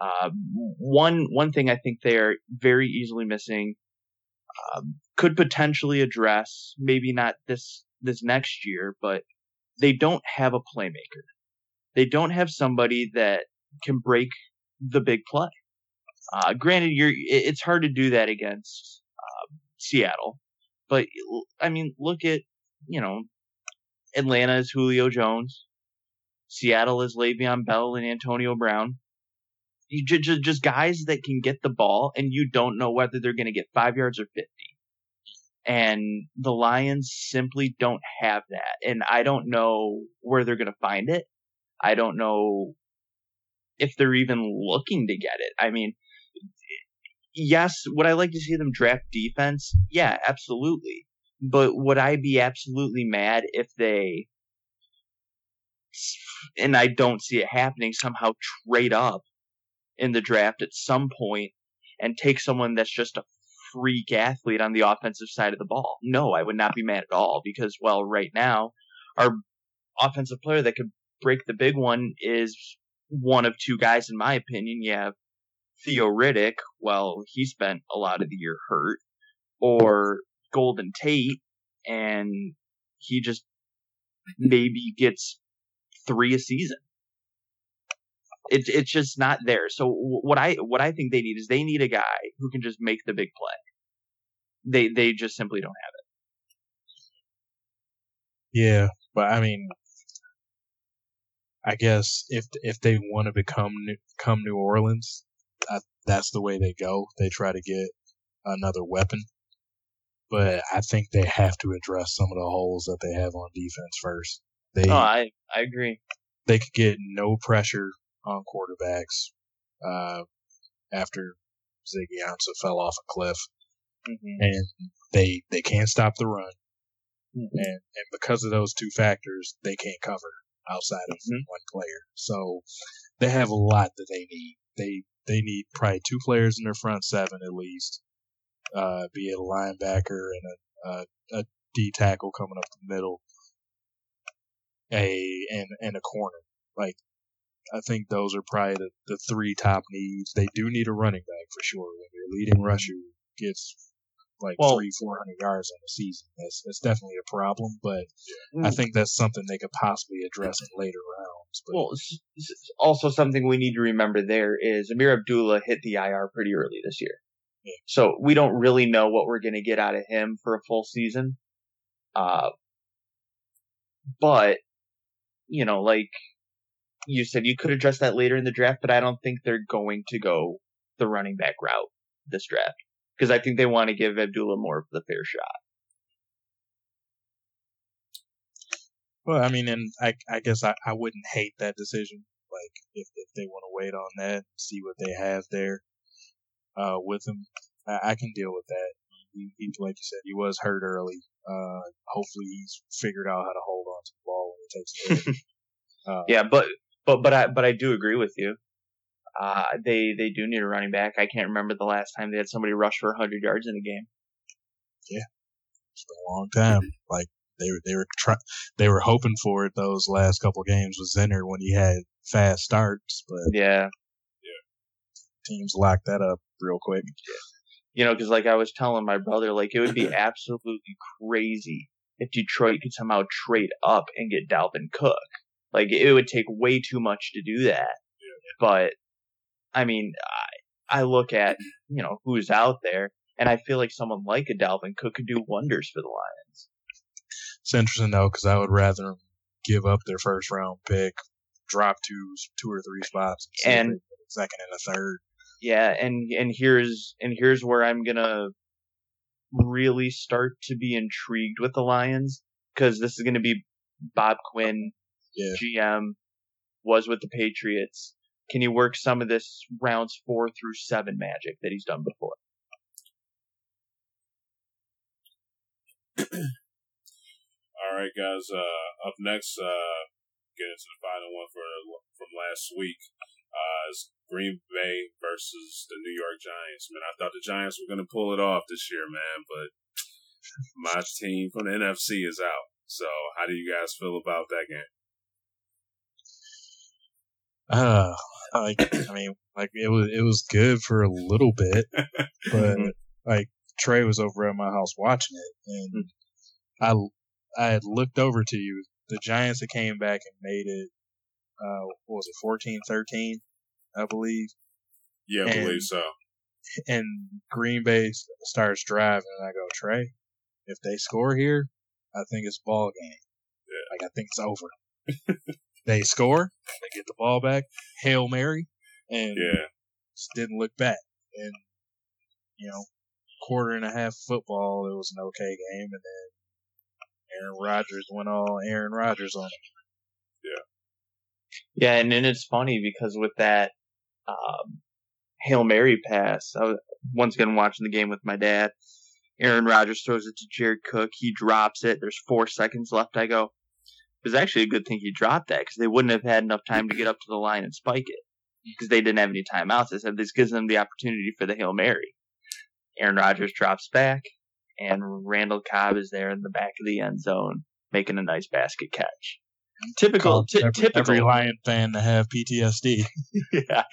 uh, one one thing I think they are very easily missing um, could potentially address maybe not this this next year, but they don't have a playmaker. They don't have somebody that can break the big play. Uh, granted, you're it's hard to do that against uh, Seattle, but I mean, look at you know Atlanta is Julio Jones, Seattle is Le'Veon Bell and Antonio Brown. You just, just guys that can get the ball, and you don't know whether they're going to get five yards or fifty. And the Lions simply don't have that, and I don't know where they're going to find it. I don't know if they're even looking to get it. I mean, yes, would I like to see them draft defense? Yeah, absolutely. But would I be absolutely mad if they, and I don't see it happening, somehow trade up in the draft at some point and take someone that's just a freak athlete on the offensive side of the ball? No, I would not be mad at all because, well, right now, our offensive player that could break the big one is one of two guys, in my opinion. You have Theo Riddick, well, he spent a lot of the year hurt, or Golden Tate, and he just maybe gets three a season. It's it's just not there. So what I what I think they need is they need a guy who can just make the big play. They they just simply don't have it. Yeah, but I mean, I guess if if they want to become come New Orleans, I, that's the way they go. They try to get another weapon, but I think they have to address some of the holes that they have on defense first. They. Oh, I I agree. they could get no pressure on quarterbacks uh, after Ziggy Ansah fell off a cliff, hmm and they they can't stop the run, Mhm. and and because of those two factors, they can't cover outside of Mhm. one player. So they have a lot that they need. They they need probably two players in their front seven at least, uh, be it a linebacker and a, a, a D tackle coming up the middle, a and and a corner. Like I think those are probably the, the three top needs. They do need a running back for sure. When your leading rusher gets like Well- three, four hundred yards on the season, that's that's definitely a problem. But Mm. I think that's something they could possibly address in later rounds. But Well, s- s- also something we need to remember there is Ameer Abdullah hit the IR pretty early this year. Yeah. So we don't really know what we're going to get out of him for a full season. Uh, but, you know, like, you said you could address that later in the draft, but I don't think they're going to go the running back route this draft because I think they want to give Abdullah more of the fair shot. Well, I mean, and I, I guess I, I wouldn't hate that decision. Like, if, if they want to wait on that see what they have there, uh, with him, I, I can deal with that. He, he, like you said, he was hurt early. Uh, hopefully he's figured out how to hold on to the ball when he takes it. uh, yeah, but, but, but I, but I do agree with you. Uh, they, they do need a running back. I can't remember the last time they had somebody rush for 100 yards in a game. Yeah. It's been a long time. Like, they were they were try, they were hoping for it those last couple games with Zenner when he had fast starts, but yeah, yeah, teams locked that up real quick. You know, because like I was telling my brother, like it would be absolutely crazy if Detroit could somehow trade up and get Dalvin Cook. Like it would take way too much to do that. Yeah. But I mean, I, I look at you know who's out there, and I feel like someone like a Dalvin Cook could do wonders for the Lions. It's interesting though, because I would rather give up their first round pick, drop two, two or three spots, and second and a third. Yeah, and and here's and here's where I'm gonna really start to be intrigued with the Lions because this is gonna be Bob Quinn, yeah. GM, was with the Patriots. Can you work some of this rounds four through seven magic that he's done before? All right, guys. Uh, up next, uh, get into the final one for from last week. Uh, is Green Bay versus the New York Giants. Man, I thought the Giants were going to pull it off this year, man, but my team from the NFC is out. So, how do you guys feel about that game? Uh, like I mean, like it was it was good for a little bit, but like Trey was over at my house watching it, and I I had looked over to you. The Giants that came back and made it, uh, what was it, 14-13, I believe. Yeah, I and, believe so. And Green Bay starts driving, and I go, Trey, if they score here, I think it's ball game. Yeah. Like I think it's over. they score, they get the ball back, hail mary, and yeah, just didn't look back. And you know, quarter and a half football, it was an okay game, and then Aaron Rodgers went all Aaron Rodgers on him. Yeah. Yeah, and then it's funny because with that um, Hail Mary pass, I was once again watching the game with my dad. Aaron Rodgers throws it to Jared Cook. He drops it. There's four seconds left. I go, it was actually a good thing he dropped that because they wouldn't have had enough time to get up to the line and spike it because they didn't have any timeouts. I said this gives them the opportunity for the Hail Mary. Aaron Rodgers drops back and Randall Cobb is there in the back of the end zone making a nice basket catch. Typical, t- every, typical. Every Lion fan to have PTSD. yeah,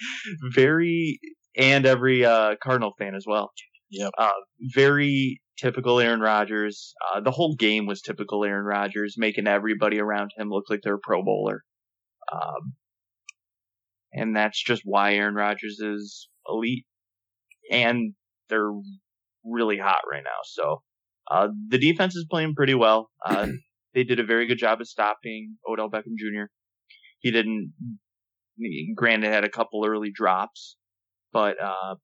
very, and every uh, Cardinal fan as well. Yep. Uh, very typical Aaron Rodgers. Uh, the whole game was typical Aaron Rodgers, making everybody around him look like they're a Pro Bowler. Um, and that's just why Aaron Rodgers is elite. And they're really hot right now. So uh, the defense is playing pretty well. Uh, they did a very good job of stopping Odell Beckham Jr. He didn't. Granted, had a couple early drops, but uh,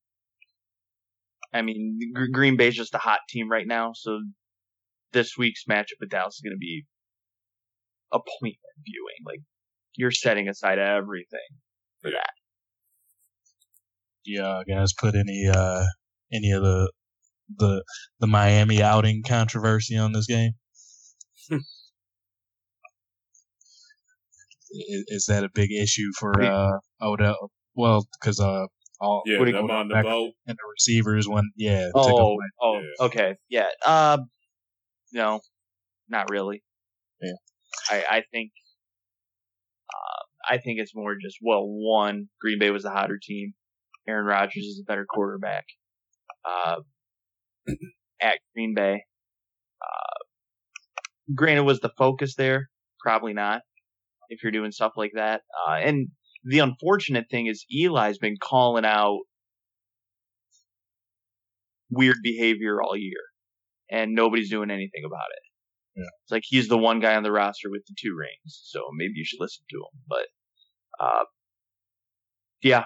I mean, Green Bay's just a hot team right now. So this week's matchup with Dallas is going to be appointment viewing. Like you're setting aside everything for that. Yeah, guys, put any uh any of the the the Miami outing controversy on this game? is, is, that a big issue for uh, Odell? Well, because uh, all yeah, them on the boat and the receivers when yeah. Oh, oh, yeah. okay, yeah. Uh, no, not really. Yeah, I I think. Uh, I think it's more just well, one Green Bay was a hotter team. Aaron Rodgers is a better quarterback. Uh, at Green Bay. Uh, granted, was the focus there? Probably not. If you're doing stuff like that, uh, and the unfortunate thing is Eli's been calling out weird behavior all year, and nobody's doing anything about it. Yeah. It's like he's the one guy on the roster with the two rings, so maybe you should listen to him. But uh, yeah,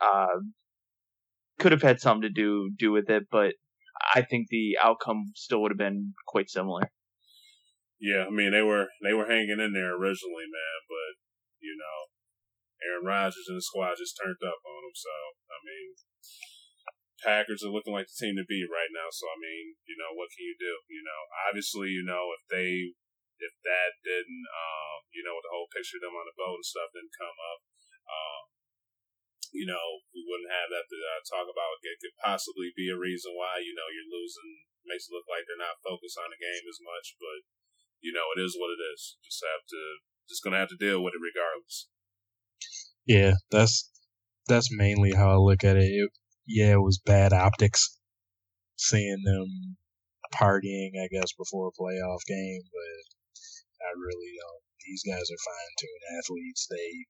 uh, could have had something to do do with it, but I think the outcome still would have been quite similar. Yeah, I mean they were they were hanging in there originally, man, but you know, Aaron Rodgers and the squad just turned up on them. So I mean, Packers are looking like the team to beat right now. So I mean, you know, what can you do? You know, obviously, you know, if they if that didn't, um, you know, with the whole picture of them on the boat and stuff didn't come up, um, you know, we wouldn't have that to uh, talk about. It could possibly be a reason why, you know, you're losing, makes it look like they're not focused on the game as much, but, you know, it is what it is. Just have to, just gonna have to deal with it regardless. Yeah, that's, that's mainly how I look at it. it yeah, it was bad optics seeing them partying, I guess, before a playoff game, but I really don't. These guys are fine tuned athletes. They,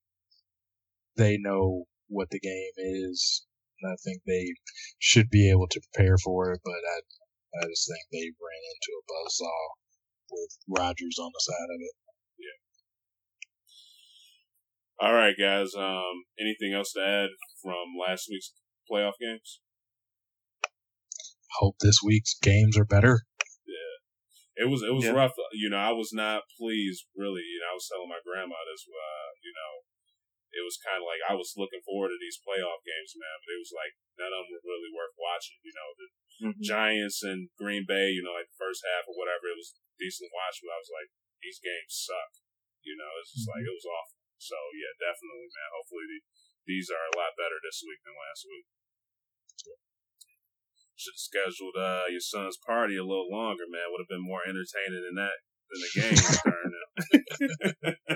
they know what the game is. And I think they should be able to prepare for it, but I, I just think they ran into a buzzsaw with Rodgers on the side of it. All right, guys. Um, anything else to add from last week's playoff games? Hope this week's games are better. Yeah, it was it was Yeah. rough. You know, I was not pleased. Really, you know, I was telling my grandma this. Uh, you know, it was kind of like I was looking forward to these playoff games, man. But it was like none of them were really worth watching. You know, the Mhm. Giants and Green Bay. You know, like the first half or whatever, it was decent to watch. But I was like, these games suck. You know, it's just like it was awful. So yeah, definitely, man. Hopefully the, these are a lot better this week than last week. Should have scheduled uh, your son's party a little longer, man. Would have been more entertaining than that than the game turning out.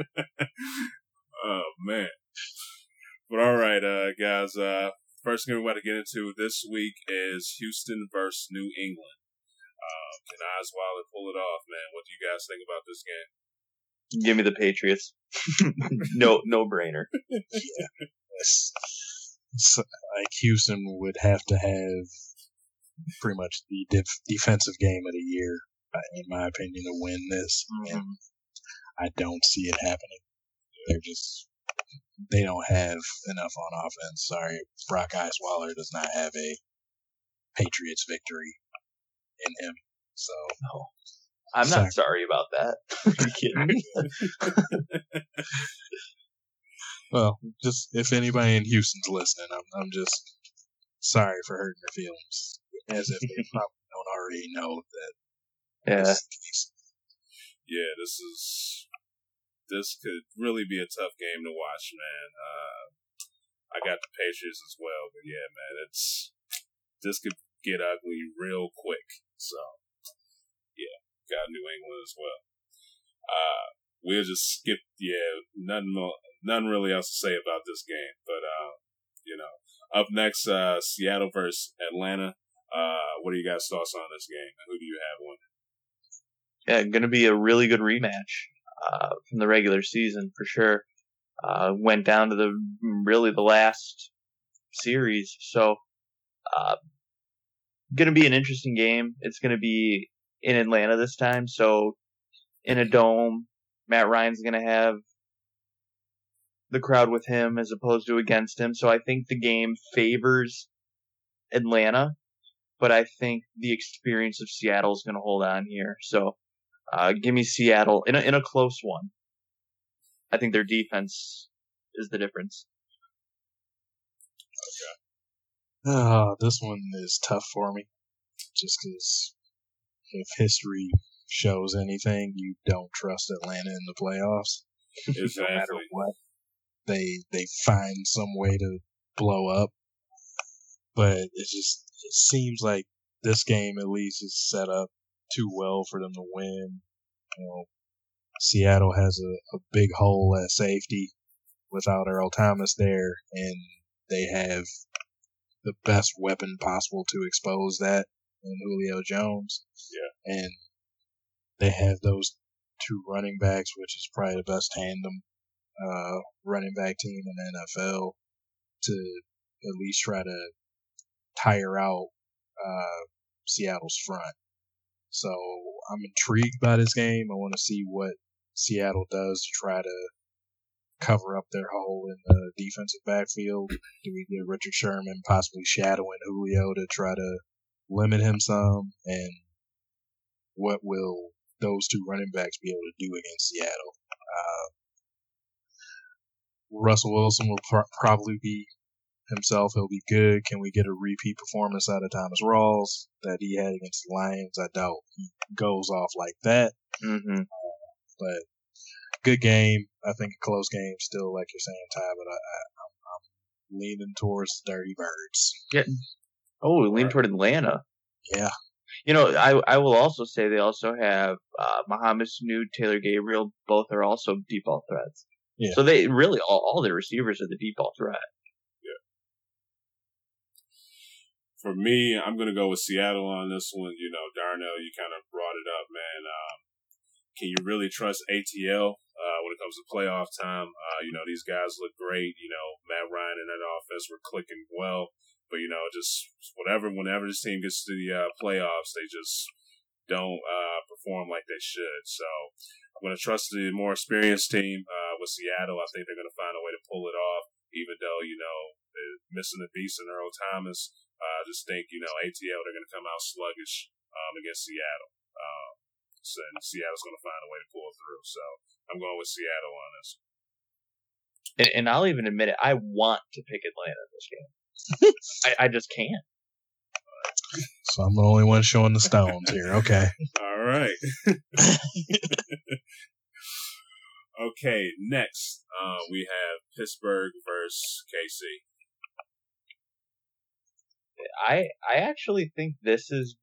oh man. But all right, uh, guys. Uh, first thing we're about to get into this week is Houston versus New England. Uh, can Osweiler pull it off, man? What do you guys think about this game? Give me the Patriots. no, no brainer. It's, it's like Houston would have to have pretty much the def- defensive game of the year, uh, in my opinion, to win this. And I don't see it happening. They're just they don't have enough on offense. Sorry, Brock Osweiler does not have a Patriots victory in him. So No. I'm not sorry about that. Are you kidding me? Well, just if anybody in Houston's listening, I'm I'm just sorry for hurting their feelings, as if they probably don't already know that Yeah. this is the case. yeah, this is this could really be a tough game to watch, man. Uh, I got the Patriots as well, but yeah, man, it's this could get ugly real quick. So yeah, got New England as well. Uh, we'll just skip. Yeah, nothing more, nothing really else to say about this game, but uh, you know, up next, uh, Seattle versus Atlanta. Uh, what are you guys' thoughts on this game? Who do you have winning? Yeah, going to be a really good rematch uh, from the regular season for sure. Uh, went down to the really the last series, so going to be an interesting game. It's going to be in Atlanta this time, so in a dome. Matt Ryan's going to have the crowd with him as opposed to against him, so I think the game favors Atlanta, but I think the experience of Seattle is going to hold on here. So uh, give me Seattle in a, in a close one. I think their defense is the difference. Okay. Ah, this one is tough for me, just because if history shows anything, you don't trust Atlanta in the playoffs. no matter what, they they find some way to blow up. But it just it seems like this game at least is set up too well for them to win. You know, Seattle has a, a big hole at safety without Earl Thomas there, and they have the best weapon possible to expose that in Julio Jones. Yeah. And they have those two running backs, which is probably the best tandem uh, running back team in the NFL to at least try to tire out uh, Seattle's front. So I'm intrigued by this game. I want to see what Seattle does to try to cover up their hole in the defensive backfield? Do we get Richard Sherman possibly shadowing Julio to try to limit him some? And what will those two running backs be able to do against Seattle? Uh, Russell Wilson will pr- probably be himself. He'll be good. Can we get a repeat performance out of Thomas Rawls that he had against the Lions? I doubt he goes off like that. Mm-hmm. But good game. I think a close game still, like you're saying, Ty. But I, I'm leaning towards Dirty Birds. Yeah. Oh, we lean toward Atlanta. Yeah. You know, I I will also say they also have uh, Mohamed Sanu, Taylor Gabriel. Both are also deep ball threats. Yeah. So they really all, all their receivers are the deep ball threat. Yeah. For me, I'm going to go with Seattle on this one. You know, Darnell, you kind of brought it up, man. Um, can you really trust ATL uh, when it comes to playoff time? Uh, you know, these guys look great. You know, Matt Ryan and that offense were clicking well. But, you know, just whatever, whenever this team gets to the uh, playoffs, they just don't uh, perform like they should. So I'm going to trust the more experienced team uh, with Seattle. I think they're going to find a way to pull it off, even though, you know, missing the beast and Earl Thomas. Uh, I just think, you know, ATL, they're going to come out sluggish um, against Seattle. Um, so, and Seattle's going to find a way to pull through. So I'm going with Seattle on this. And, and I'll even admit it. I want to pick Atlanta in this game. I, I just can't. So I'm the only one showing the stones here. Okay. All right. okay, next uh, we have Pittsburgh versus KC. I I actually think this is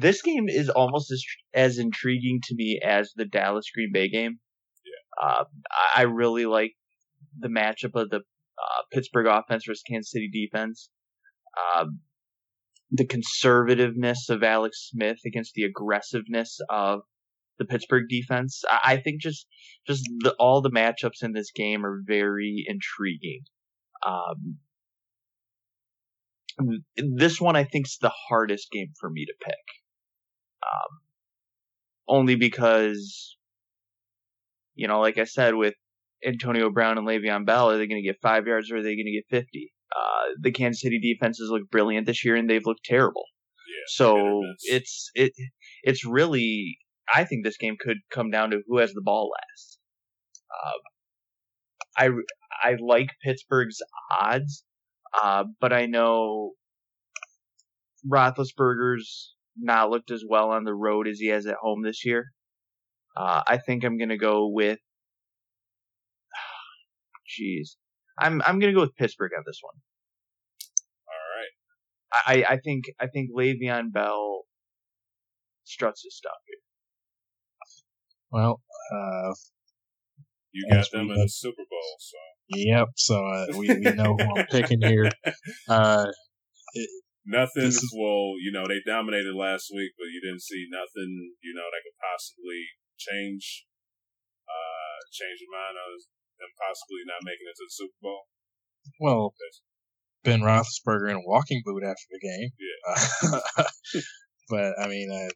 this game is almost as as intriguing to me as the Dallas Green Bay game. Yeah. Uh, I really like the matchup of the uh, Pittsburgh offense versus Kansas City defense. Um, the conservativeness of Alex Smith against the aggressiveness of the Pittsburgh defense. I, I think just just the, all the matchups in this game are very intriguing. Um, this one I think is the hardest game for me to pick. Um, only because, you know, like I said, with Antonio Brown and Le'Veon Bell, are they going to get five yards or are they going to get 50? Uh, the Kansas City defenses look brilliant this year and they've looked terrible. Yeah. So it's, it, it's really, I think this game could come down to who has the ball last. Um, I, I like Pittsburgh's odds, uh, but I know Roethlisberger's not looked as well on the road as he has at home this year. Uh, I think I'm gonna go with. Jeez, I'm I'm gonna go with Pittsburgh on this one. All right. I I think I think Le'Veon Bell struts his stuff here. Well, uh, You got them in the Super Bowl, so yep. So uh, we, we know who I'm picking here. Uh, nothing This is- will, you know, they dominated last week, but you didn't see nothing, you know, that could possibly change, uh, change your mind on them possibly not making it to the Super Bowl. well, Ben Roethlisberger in a walking boot after the game. Yeah. but I mean, uh,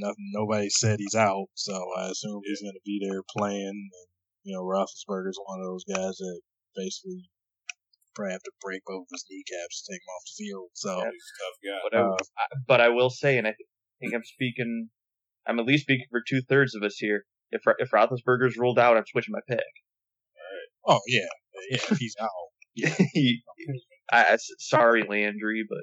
no, nobody said he's out, so I assume he's going to be there playing. And, you know, Roethlisberger's one of those guys that basically probably have to break both his kneecaps to take him off the field. So, Yeah. He's a tough guy. But I, uh, I- but I will say, and I think I'm speaking, I'm at least speaking for two thirds of us here. If if Roethlisberger's ruled out, I'm switching my pick. Oh yeah, yeah, if he's out. I, I- sorry, Landry, but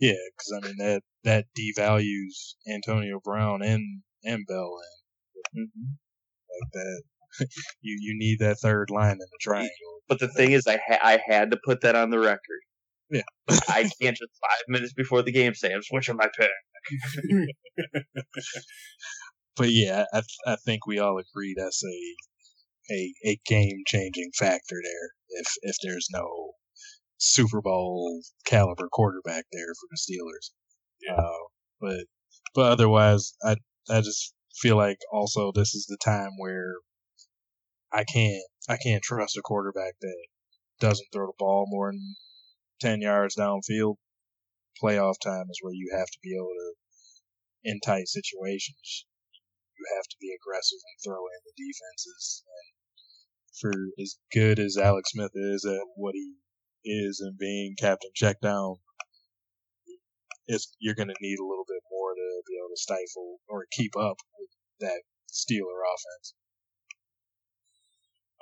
Yeah, because I mean that that devalues Antonio Brown and and Bell and mhm. like that. you you need that third line in the triangle. but the thing is, I ha- I had to put that on the record. Yeah. I can't just five minutes before the game say I'm switching my pick. But yeah, I I think we all agree that's a a a game changing factor there. If if there's no Super Bowl caliber quarterback there for the Steelers. Yeah. Uh, but but otherwise, I I just feel like also this is the time where I can't I can't trust a quarterback that doesn't throw the ball more than ten yards downfield. Playoff time is where you have to be able to, in tight situations, you have to be aggressive and throw in the defenses. And for as good as Alex Smith is at what he is and being captain check down, it's, you're going to need a little bit more to be able to stifle or keep up with that Steeler offense.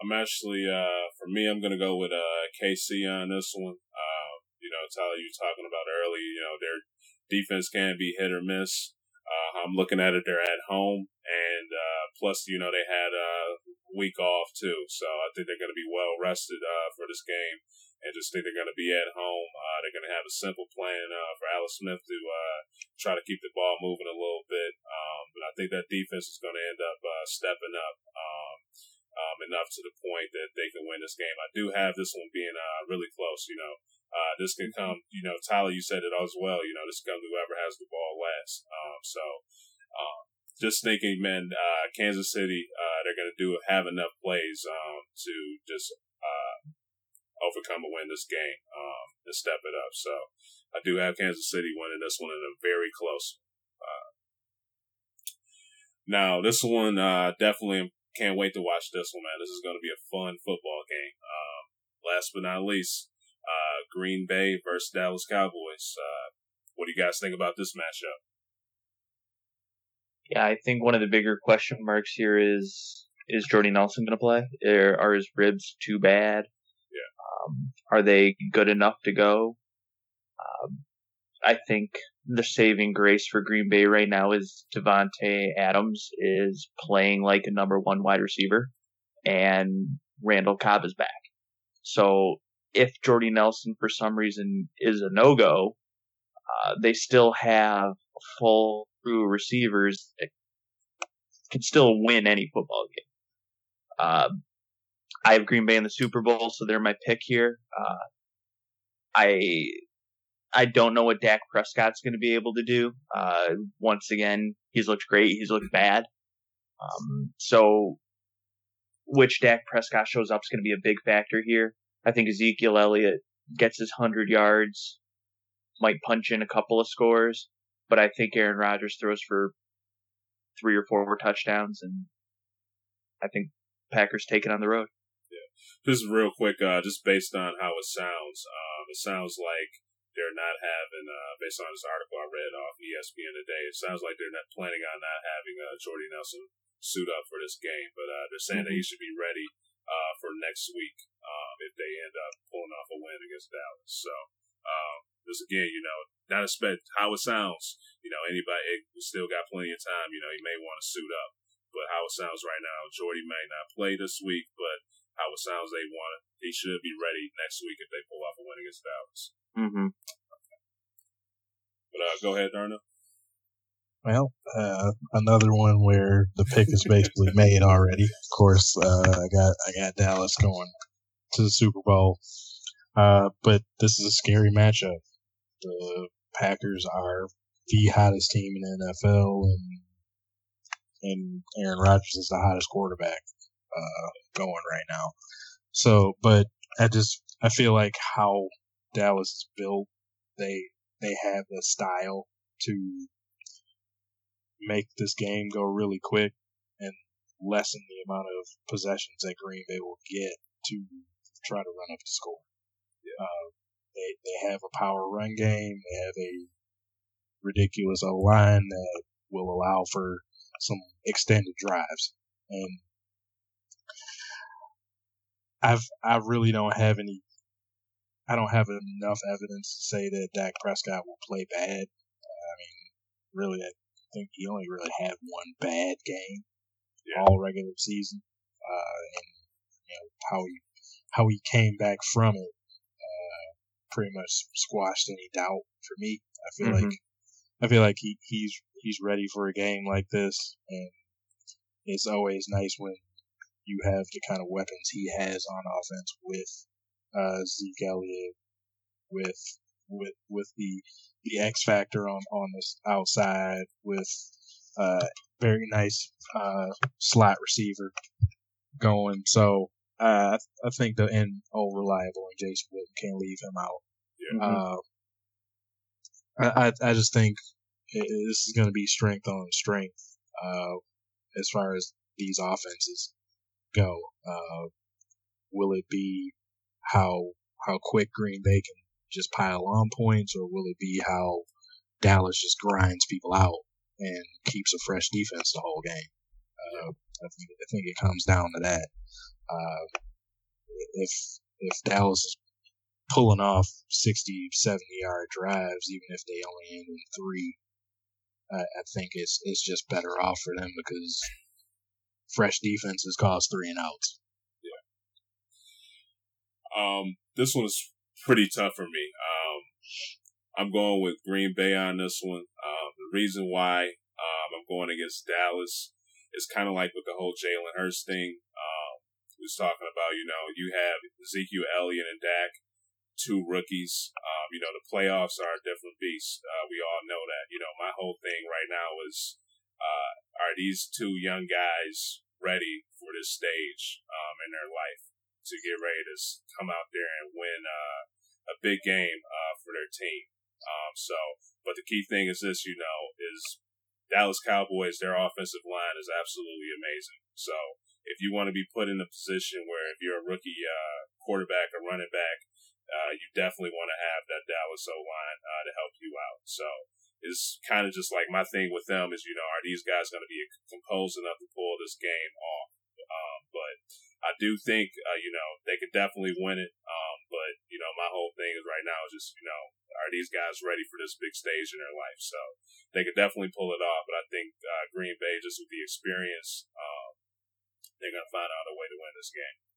I'm actually, uh, for me, I'm going to go with uh, KC on this one. Uh, you know, Tyler, you were talking about early, you know, their defense can be hit or miss. Uh, I'm looking at it, they're at home, and uh, plus, you know, they had a week off too. So I think they're going to be well rested uh, for this game and just think they're going to be at home. Uh, they're going to have a simple plan uh, for Alex Smith to uh, try to keep the ball moving a little bit. Um, but I think that defense is going to end up stepping up um, um, enough to the point that they can win this game. I do have this one being uh, really close. You know, uh, this can come. You know, Tyler, you said it as well. You know, this can come whoever has the ball last. Um, so. Um, just thinking, man, Kansas City, they're going to do have enough plays um, to just overcome and win this game um, and step it up. So I do have Kansas City winning this one in a very close. Uh, now this one uh, definitely can't wait to watch this one, man. This is going to be a fun football game. Um, last but not least, uh, Green Bay versus Dallas Cowboys. Uh, what do you guys think about this matchup? Yeah, I think one of the bigger question marks here is is Jordy Nelson going to play? Are, are his ribs too bad? Um, are they good enough to go? Um, I think the saving grace for Green Bay right now is Davante Adams is playing like a number one wide receiver, and Randall Cobb is back. So if Jordy Nelson for some reason is a no go, uh, they still have full crew receivers can still win any football game. Uh, I have Green Bay in the Super Bowl, so they're my pick here. Uh, I I don't know what Dak Prescott's going to be able to do. Uh, once again, he's looked great. He's looked bad. Um, so which Dak Prescott shows up is going to be a big factor here. I think Ezekiel Elliott gets his hundred yards, might punch in a couple of scores, but I think Aaron Rodgers throws for three or four more touchdowns, and I think Packers take it on the road Yeah, just real quick, uh, just based on how it sounds, um, it sounds like they're not having, uh, based on this article I read off ESPN today, it sounds like they're not planning on not having uh, Jordy Nelson suit up for this game, but uh, they're saying mm-hmm. that he should be ready uh, for next week um, if they end up pulling off a win against Dallas. So, um, just again, you know, not expect how it sounds. You know, anybody it, still got plenty of time. You know, he may want to suit up, but how it sounds right now, Jordy may not play this week, but how it sounds they want it. He should be ready next week if they pull off a win against Dallas. Mm-hmm. Okay. But uh, go ahead, Darnell. Well, uh, another one where the pick is basically made already. Of course, uh, I got I got Dallas going to the Super Bowl, uh, but this is a scary matchup. The Packers are the hottest team in the NFL, and and Aaron Rodgers is the hottest quarterback uh, going right now. So, but I just I feel like how Dallas is built, they they have the style to make this game go really quick and lessen the amount of possessions that Green Bay will get to try to run up the score. Yeah. Uh, they they have a power run game. They have a ridiculous O line that will allow for some extended drives, and I've I really don't have any. I don't have enough evidence to say that Dak Prescott will play bad. I mean, really, I think he only really had one bad game yeah. all regular season, uh, and you know how he how he came back from it pretty much squashed any doubt for me. I feel mm-hmm. like I feel like he, he's he's ready for a game like this, and it's always nice when you have the kind of weapons he has on offense with uh, Zeke Elliott, with with with the the X factor on on the outside, with uh, very nice uh, slot receiver going. So uh, I, I think the and oh reliable and Jason can't leave him out. Yeah. Uh, I I just think it, this is going to be strength on strength. Uh, as far as these offenses go. Uh, will it be how how quick Green Bay can just pile on points, or will it be how Dallas just grinds people out and keeps a fresh defense the whole game? Uh, I think I think it comes down to that. Uh, if if Dallas is pulling off 60, 70 yard drives, even if they only end in three, I, I think it's it's just better off for them because fresh defenses cause three and outs. Yeah. Um, this one is pretty tough for me. Um, I'm going with Green Bay on this one. Um, the reason why um, I'm going against Dallas is kind of like with the whole Jalen Hurts thing. Um, was talking about, you know, you have Ezekiel Elliott and Dak, two rookies. Um, you know, the playoffs are a different beast. Uh, we all know that. You know, my whole thing right now is, uh, are these two young guys ready for this stage um, in their life to get ready to come out there and win uh, a big game uh, for their team? Um, so, but the key thing is this, you know, is Dallas Cowboys, their offensive line is absolutely amazing. So if you want to be put in a position where if you're a rookie uh, quarterback or running back, uh, you definitely want to have that Dallas O line uh, to help you out. So it's kind of just like my thing with them is, you know, are these guys going to be composed enough to pull this game off? Um, but I do think, uh, you know, they could definitely win it. Um, but, you know, my whole thing is right now is just, you know, are these guys ready for this big stage in their life? So they could definitely pull it off. But I think uh, Green Bay, just with the experience, um, they're going to find out a way to win this game.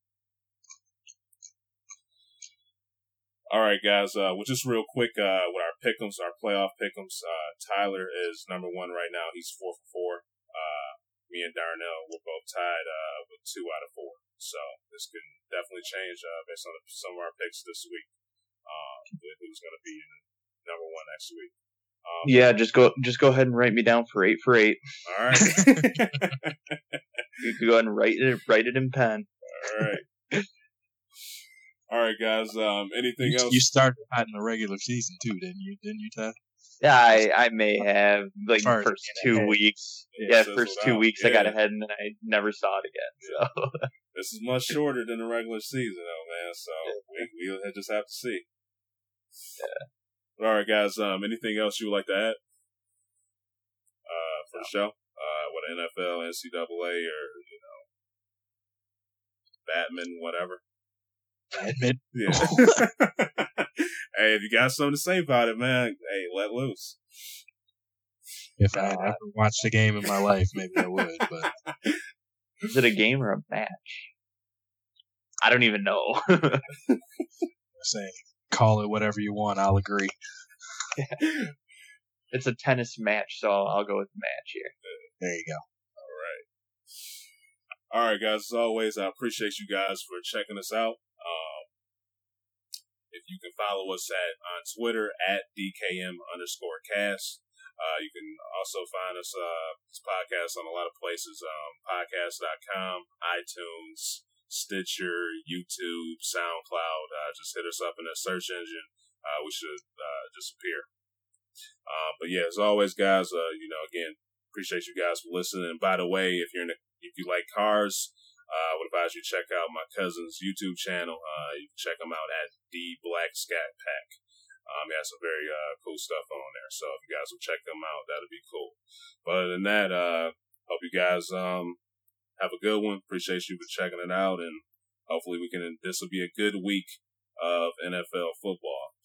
All right, guys. Uh, well, just real quick, uh, with our pickums, our playoff pickums, uh, Tyler is number one right now. He's four for four. Uh, me and Darnell, we're both tied, uh, with two out of four. So this can definitely change, uh, based on some of our picks this week. Um, who's going to be in number one next week. Um, yeah, just go, just go ahead and write me down for eight for eight. All right. you can go ahead and write it, write it in pen. All right. All right, guys. Um, anything you, else? You started out in the regular season too, didn't you? Didn't you, Ty? Yeah, I, I may have like the first two ahead. weeks. Yeah, yeah first two out. weeks yeah. I got ahead and I never saw it again. So this is much shorter than the regular season, though, man. So we we just have to see. Yeah. All right, guys. Um, anything else you would like to add? Uh, for the show, uh, what NFL, NCAA, or you know, Batman, whatever. Admit. Yeah. hey, if you got something to say about it, man, hey, let loose. If I had ever watched a game in my life, maybe I would. But is it a game or a match? I don't even know. I'll say, call it whatever you want. I'll agree. It's a tennis match, so I'll, I'll go with match here. There you go. All right. All right, guys. As always, I appreciate you guys for checking us out. If you can follow us at on Twitter at DKM underscore cast. Uh, you can also find us uh, this podcast on a lot of places, um, podcast.com, iTunes, Stitcher, YouTube, SoundCloud. Uh, just hit us up in the search engine. Uh, we should uh, just appear. Uh, but yeah, as always, guys, uh, you know, again, appreciate you guys for listening. And by the way, if you're in if you like cars, uh, I would advise you check out my cousin's YouTube channel. Uh, you can check him out at the Black Scat Pack. Um, he has some very uh, cool stuff on there. So if you guys will check them out, that'd be cool. But other than that, uh, hope you guys um, have a good one. Appreciate you for checking it out, and hopefully we can. This will be a good week of NFL football.